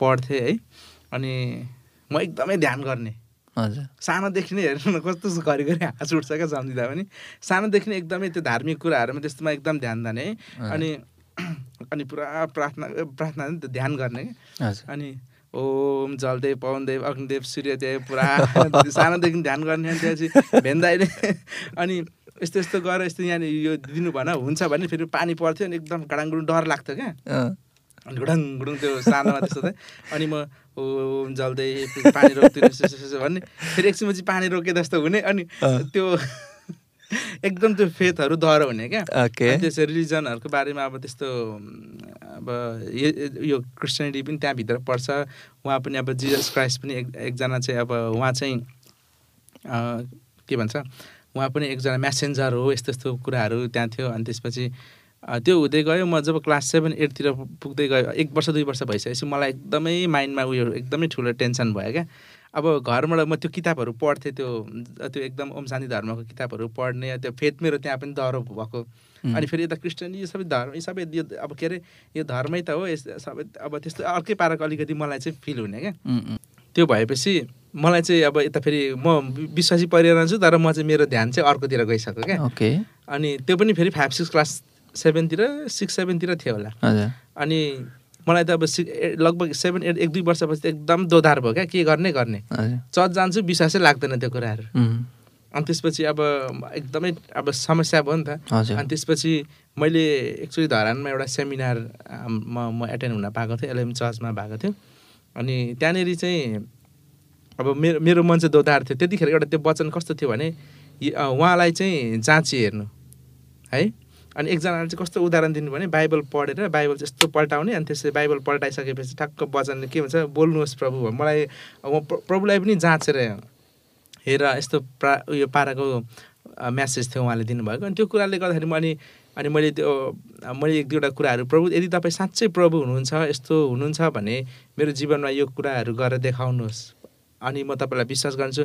S2: पढ्थेँ है। अनि म एकदमै ध्यान गर्ने। सानोदेखि नै हेर्नु न कस्तो घरिघरि हाँस उठ्छ क्या सम्झिँदा पनि। सानोदेखि नै एकदमै त्यो धार्मिक कुराहरूमा त्यस्तोमा एकदम ध्यान दिने। है अनि अनि पुरा प्रार्थना प्रार्थना ध्यान गर्ने। अनि ओम जलदेव पवनदेव अग्निदेव सूर्यदेव पुरा। [LAUGHS] सानोदेखि ध्यान गर्ने अनि त्यसपछि भेन्दाइले अनि यस्तो यस्तो गरेर यस्तो यहाँनिर यो दिनु भन हुन्छ भने फेरि पानी पर्थ्यो अनि एकदम गडाङगुडुङ डर लाग्थ्यो क्या। गुडुङ गुडुङ त्यो सानोमा त्यस्तो चाहिँ अनि म जल्दै पानी रोकिदिनु यसो भन्ने। फेरि एकछिनपछि पानी रोके जस्तो हुने। अनि। त्यो एकदम त्यो फेथहरू दह्रो हुने क्या। त्यसरी रिलिजनहरूको बारेमा अब त्यस्तो अब ये- क्रिस्चियनिटी पनि त्यहाँभित्र पर्छ। उहाँ पनि अब जिजस क्राइस्ट पनि एक एकजना चाहिँ अब उहाँ चाहिँ के भन्छ? उहाँ पनि एकजना म्यासेन्जर हो यस्तो यस्तो कुराहरू त्यहाँ थियो। अनि त्यसपछि त्यो हुँदै गयो। म जब क्लास सेभेन एटतिर पुग्दै गयो एक वर्ष दुई वर्ष भइसकेपछि मलाई एकदमै माइन्डमा उयो एकदमै ठुलो टेन्सन भयो क्या। अब घरबाट म त्यो किताबहरू पढ्थेँ त्यो त्यो एकदम ओम शान्ति धर्मको किताबहरू पढ्ने त्यो फेथ मेरो त्यहाँ पनि डह्रो भएको। अनि फेरि यता क्रिस्चियन यो सबै धर्म यी सबै यो अब के अरे यो धर्मै त हो यस सबै अब त्यस्तो अर्कै पाराको अलिकति मलाई चाहिँ फिल हुने क्या। त्यो भएपछि मलाई चाहिँ अब यता फेरि म विश्वासी परिरहन्छु तर म चाहिँ मेरो ध्यान चाहिँ अर्कोतिर गइसक्यो क्या।
S1: ओके।
S2: अनि त्यो पनि फेरि फाइभ सिक्स क्लास सेभेनतिर सिक्स सेभेनतिर थियो होला। अनि मलाई त अब सिक्स लगभग सेभेन एट एक दुई वर्षपछि त एकदम दोधार भयो क्या के गर्ने गर्ने। चर्च जान्छु विश्वासै लाग्दैन त्यो कुराहरू। अनि त्यसपछि अब एकदमै अब समस्या भयो नि त। अनि त्यसपछि मैले एक्चुली धरानमा एउटा सेमिनार म म एटेन्ड हुन पाएको थिएँ एलएम चर्चमा भएको थियो। अनि त्यहाँनिर चाहिँ अब मेरो मेरो मन चाहिँ दोधार थियो। त्यतिखेर एउटा त्यो वचन कस्तो थियो भने उहाँलाई चाहिँ जाँची हेर्नु। है? अनि एकजनाले चाहिँ कस्तो उदाहरण दिनु भने बाइबल पढेर बाइबल चाहिँ यस्तो पल्टाउने अनि त्यसरी बाइबल पल्टाइसकेपछि ठक्क वचनले के भन्छ बोल्नुहोस् प्रभु। मलाई प्रभुलाई पनि जाँचेर हेर यस्तो प्रा उयो पाराको म्यासेज थियो उहाँले दिनुभएको अनि त्यो कुराले गर्दाखेरि म अनि अनि मैले त्यो मैले एक दुईवटा कुराहरू प्रभु यदि तपाईँ साँच्चै प्रभु हुनुहुन्छ यस्तो हुनुहुन्छ भने मेरो जीवनमा यो कुराहरू गरेर देखाउनुहोस् अनि म तपाईँलाई विश्वास गर्छु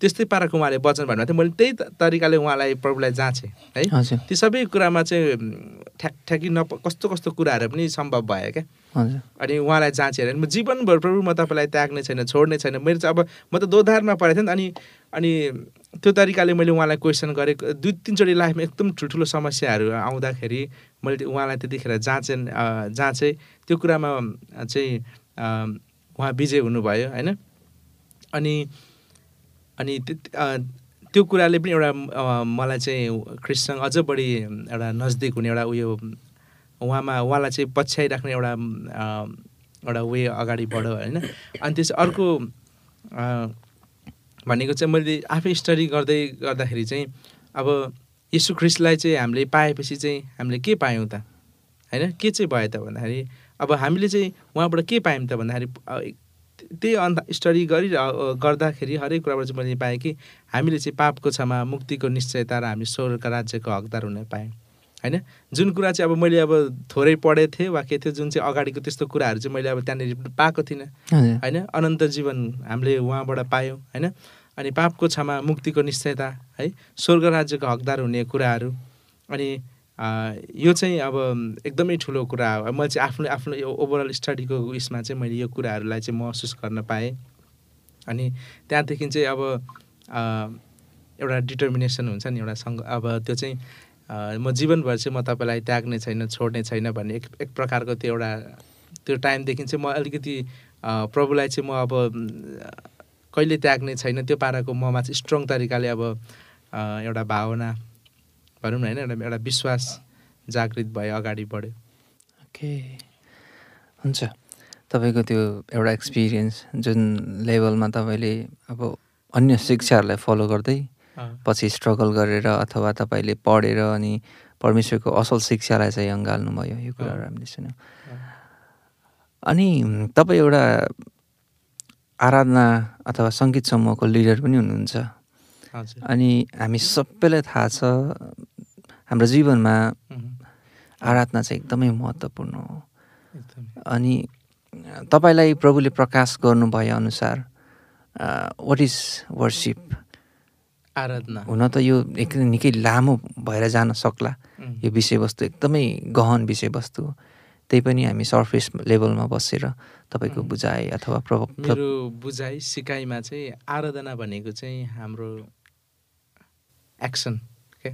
S2: त्यस्तै पाराको उहाँले वचन भन्नुभएको थियो। मैले त्यही तरिकाले उहाँलाई प्रभुलाई जाँचेँ है। ती सबै कुरामा चाहिँ ठ्याक ठ्याकी नप कस्तो कस्तो कुराहरू पनि सम्भव भयो क्या। अनि उहाँलाई जाँचेर म जीवनभर प्रभु म तपाईँलाई त्याग्ने छैन छोड्ने छैन। मेरो चाहिँ अब म त दोधारमा परेको थिएँ नि त। अनि अनि त्यो तरिकाले मैले उहाँलाई क्वेसन गरेँ। दुई तिनचोटि लाइफमा एकदम ठुल्ठुलो समस्याहरू आउँदाखेरि मैले उहाँलाई त्यतिखेर जाँचे जाँचेँ। त्यो कुरामा चाहिँ उहाँ विजय हुनुभयो होइन। अनि अनि त्यो कुराले पनि एउटा मलाई चाहिँ ख्रिस्टसँग अझ बढी एउटा नजदिक हुने एउटा उयो उहाँमा उहाँलाई चाहिँ पछ्याइराख्ने एउटा एउटा वे अगाडि बढ्यो होइन। अनि त्यस अर्को भनेको चाहिँ मैले आफै स्टडी गर्दै गर्दाखेरि चाहिँ अब यीशु ख्रिस्टलाई चाहिँ हामीले पाएपछि चाहिँ हामीले के पायौँ त? होइन के चाहिँ भयो त भन्दाखेरि अब हामीले चाहिँ उहाँबाट के पायौँ त भन्दाखेरि त्यही अन्त स्टडी गरि गर्दाखेरि हरेक कुराबाट चाहिँ मैले पाएँ कि हामीले चाहिँ पापको क्षमा मुक्तिको निश्चयता र हामी स्वर्गका राज्यको हकदार हुन पायौँ। होइन? जुन कुरा चाहिँ अब मैले अब थोरै पढेको थिएँ वा के थियो जुन चाहिँ अगाडिको त्यस्तो कुराहरू चाहिँ मैले अब त्यहाँनिर पाएको थिइनँ। होइन? अनन्त जीवन हामीले उहाँबाट पायौँ। होइन? अनि पापको क्षमा मुक्तिको निश्चयता है स्वर्ग राज्यको हकदार हुने कुराहरू। अनि यो चाहिँ अब एकदमै ठुलो कुरा हो। मैले चाहिँ आफ्नो आफ्नो यो ओभरअल स्टडीको उयसमा चाहिँ मैले यो कुराहरूलाई चाहिँ महसुस गर्न पाएँ। अनि त्यहाँदेखि चाहिँ अब एउटा डिटर्मिनेसन हुन्छ नि एउटा सङ्ग अब त्यो चाहिँ म जीवनभर चाहिँ म तपाईँलाई त्याग्ने छैन छोड्ने छैन भन्ने एक एक प्रकारको त्यो एउटा त्यो टाइमदेखि चाहिँ म अलिकति प्रभुलाई चाहिँ म अब कहिले त्याग्ने छैन त्यो पाराको ममा चाहिँ स्ट्रङ तरिकाले अब एउटा भावना भनौँ न होइन एउटा एउटा विश्वास जागृत भयो अगाडि बढ्यो।
S1: ओके। हुन्छ। तपाईँको त्यो एउटा एक्सपिरियन्स जुन लेभलमा तपाईँले अब अन्य शिक्षाहरूलाई फलो गर्दै पछि स्ट्रगल गरेर अथवा तपाईँले पढेर अनि परमेश्वरको असल शिक्षालाई चाहिँ अँगाल्नुभयो यो कुराहरू हामीले सुन्यौँ। अनि तपाईँ एउटा आराधना अथवा सङ्गीत समूहको लिडर पनि हुनुहुन्छ। अनि हामी सबैलाई थाहा छ हाम्रो जीवनमा आराधना चाहिँ एकदमै महत्त्वपूर्ण हो। अनि तपाईँलाई प्रभुले प्रकाश गर्नुभए अनुसार वाट इज वर्सिप
S2: आराधना।
S1: हुन त यो एक निकै लामो भएर जान सक्ला। यो विषयवस्तु एकदमै गहन विषयवस्तु हो। त्यही पनि हामी सर्फेस लेभलमा बसेर तपाईँको. बुझाइ अथवा प्रभाव
S2: मेरो बुझाइ सिकाइमा चाहिँ आराधना भनेको चाहिँ हाम्रो एक्सन क्या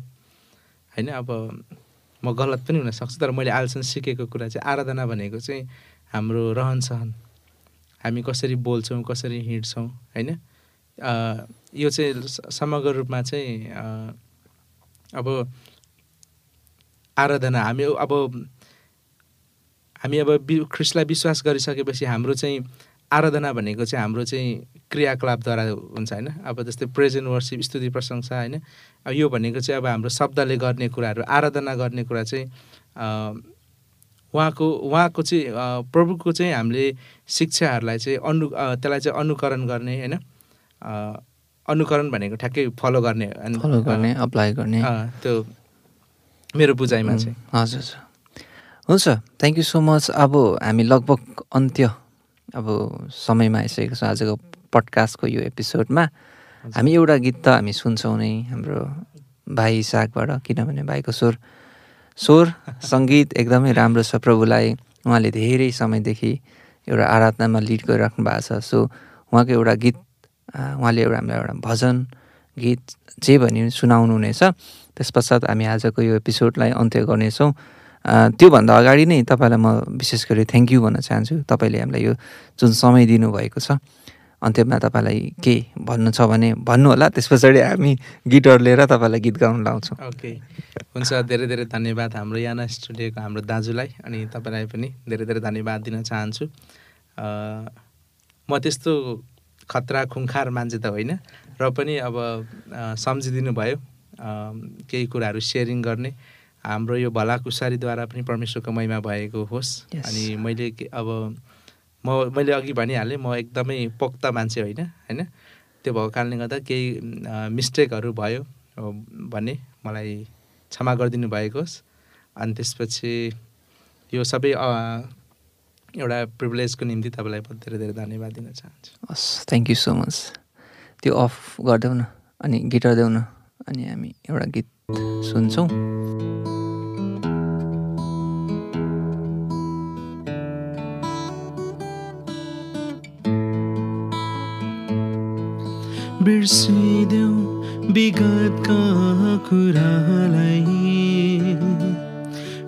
S2: होइन अब म गलत पनि हुनसक्छु तर मैले अहिलेसम्म सिकेको कुरा चाहिँ आराधना भनेको चाहिँ हाम्रो रहनसहन हामी कसरी बोल्छौँ कसरी हिँड्छौँ होइन यो चाहिँ समग्र रूपमा चाहिँ अब आराधना हामी अब हामी अब ख्रिस्टलाई विश्वास गरिसकेपछि हाम्रो चाहिँ आराधना भनेको चाहिँ हाम्रो चाहिँ क्रियाकलापद्वारा हुन्छ होइन? अब जस्तै प्रेजेन्ट वर्सिप स्तुति प्रशंसा होइन? अब यो भनेको चाहिँ अब हाम्रो शब्दले गर्ने कुराहरू आराधना गर्ने कुरा चाहिँ उहाँको उहाँको चाहिँ प्रभुको चाहिँ हामीले शिक्षाहरूलाई चाहिँ अनु त्यसलाई चाहिँ अनुकरण गर्ने होइन? अनुकरण भनेको ठ्याक्कै फलो गर्ने
S1: फलो गर्ने अप्लाई गर्ने।
S2: त्यो मेरो बुझाइमा चाहिँ।
S1: हजुर हजुर। हुन्छ थ्याङ्क यू सो मच अब हामी लगभग अन्त्य अब समयमा आइसकेको छ आजको पडकास्टको यो एपिसोडमा हामी एउटा गीत त हामी सुन्छौँ नै हाम्रो भाइ सागबाट किनभने भाइको स्वर स्वर सङ्गीत एकदमै राम्रो छ। प्रभुलाई उहाँले धेरै समयदेखि एउटा आराधनामा लिड गरिराख्नु भएको छ। सो उहाँको एउटा गीत उहाँले एउटा हामीलाई एउटा भजन गीत जे भने पनि सुनाउनु हुनेछ त्यस पश्चात हामी आजको यो एपिसोडलाई अन्त्य गर्नेछौँ। त्योभन्दा अगाडि नै तपाईँलाई म विशेष गरी थ्याङ्क यू भन्न चाहन्छु। तपाईँले हामीलाई यो जुन समय दिनुभएको छ अन्त्यमा तपाईँलाई के भन्नु छ भने भन्नु होला त्यस पछाडि हामी गिटार लिएर तपाईँलाई गीत गाउनु लाउँछौँ।
S2: ओके हुन्छ धेरै धेरै धन्यवाद हाम्रो याना स्टुडियोको हाम्रो दाजुलाई अनि तपाईँलाई पनि धेरै धेरै धन्यवाद दिन चाहन्छु। म त्यस्तो खतरा खुङ्खार मान्छे त होइन र पनि अब सम्झिदिनु भयो केही कुराहरू सेयरिङ गर्ने। हाम्रो यो भलाकुसारीद्वारा पनि परमेश्वरको महिमा भएको होस्।
S1: Yes.
S2: अनि मैले के- अब म मैले अघि भनिहालेँ म एकदमै पोख्त मान्छे होइन होइन? त्यो भएको कारणले गर्दा केही मिस्टेकहरू भयो भने मलाई क्षमा गरिदिनु भएको होस्। अनि त्यसपछि यो सबै एउटा प्रिभिलेजको निम्ति तपाईँलाई म धेरै धेरै धन्यवाद दिन चाहन्छु।
S1: हस् थ्याङ्क यू सो मच त्यो अफ गरिदेऊ न अनि गिटार देऊ न अनि हामी एउटा गीत सुन्छौँ
S2: बिर्सिदेऊ विगतका कुरालाई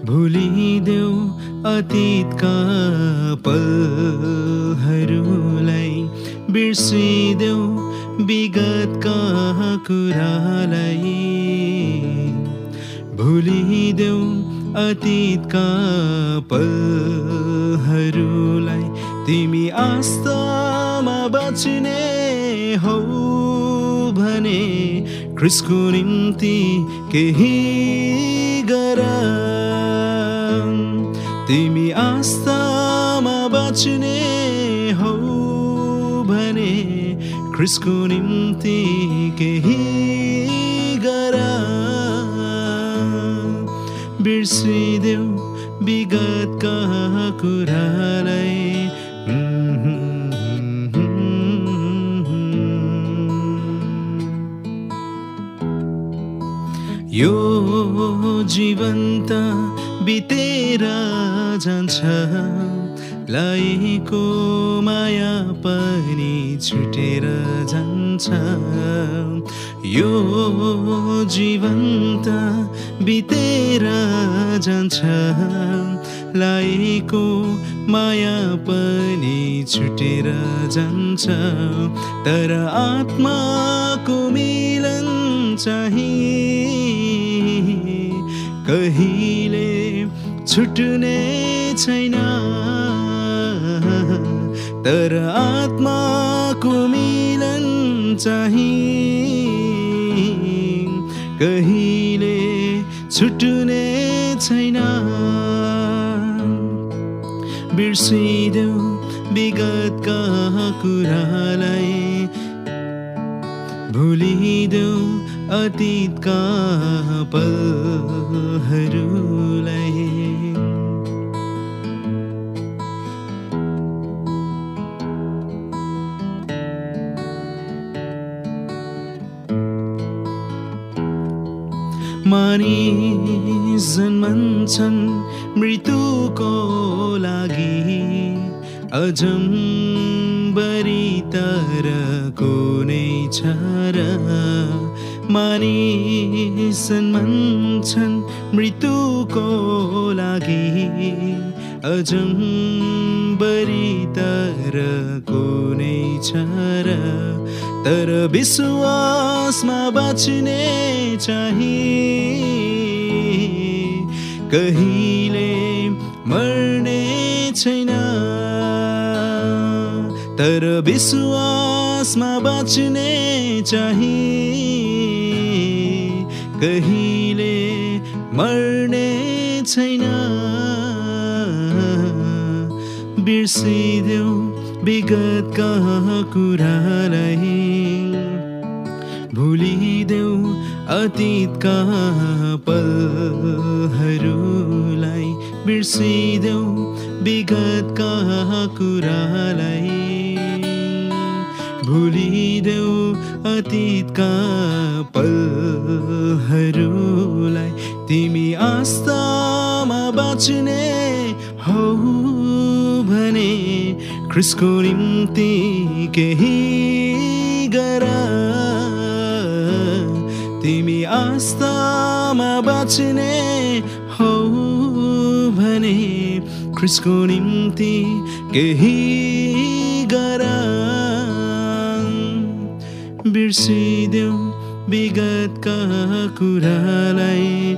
S2: भुलिदेऊ अतीतका पलहरूलाई बिर्सिदेऊ विगतका कुरालाई भुलिदेऊ अतीतका पलहरूलाई तिमी आस्थामा बच्ने हौ भने क्रिसको निम्ति केही गर। तिमी आस्थामा बच्ने हौ भने क्रिसको निम्ति केही बिर्सिदेऊ विगतका कुरालाई यो जीवन्त बितेर जान्छ लाएको माया पनि छुटेर जान्छ यो जीवन्त बितेर जान्छ। लाएको माया पनि छुटेर जान्छ। तर आत्माको मिलन चाहिँ कहिले छुट्ने छैन। तर आत्माको मिलन चाहिँ। कहिले छुट्ने छैन। बिर्सिदेऊ विगतका कुरालाई। भुलिदेऊ अतीतका पलहरूलाई। मानिस जन्मन्छन् मृत्युको लागि अजम्बरी तर कुनै छ र मानिस जन्मन्छन् मृत्युको लागि अजम्बरी तर कुनै छ र तर विश्वासमा बाँच्ने चाहिँ कहिले मर्ने छैन। तर विश्वासमा बाँच्ने चाहिँ कहिले मर्ने छैन। बिर्सिदेऊ विगतका कुरालाई भुलिदेऊ अतीतका पलहरूलाई बिर्सिदेऊ विगतका कुरालाई भुलिदेऊ अतीतका पलहरूलाई तिमी आस्थामा बाँच्ने हौ भने ख्रिसको निम्ति केही गर आस्थामा बाँच्ने हौ भने ख्रिसको निम्ति केही गर बिर्सिदेऊ विगतका कुरालाई।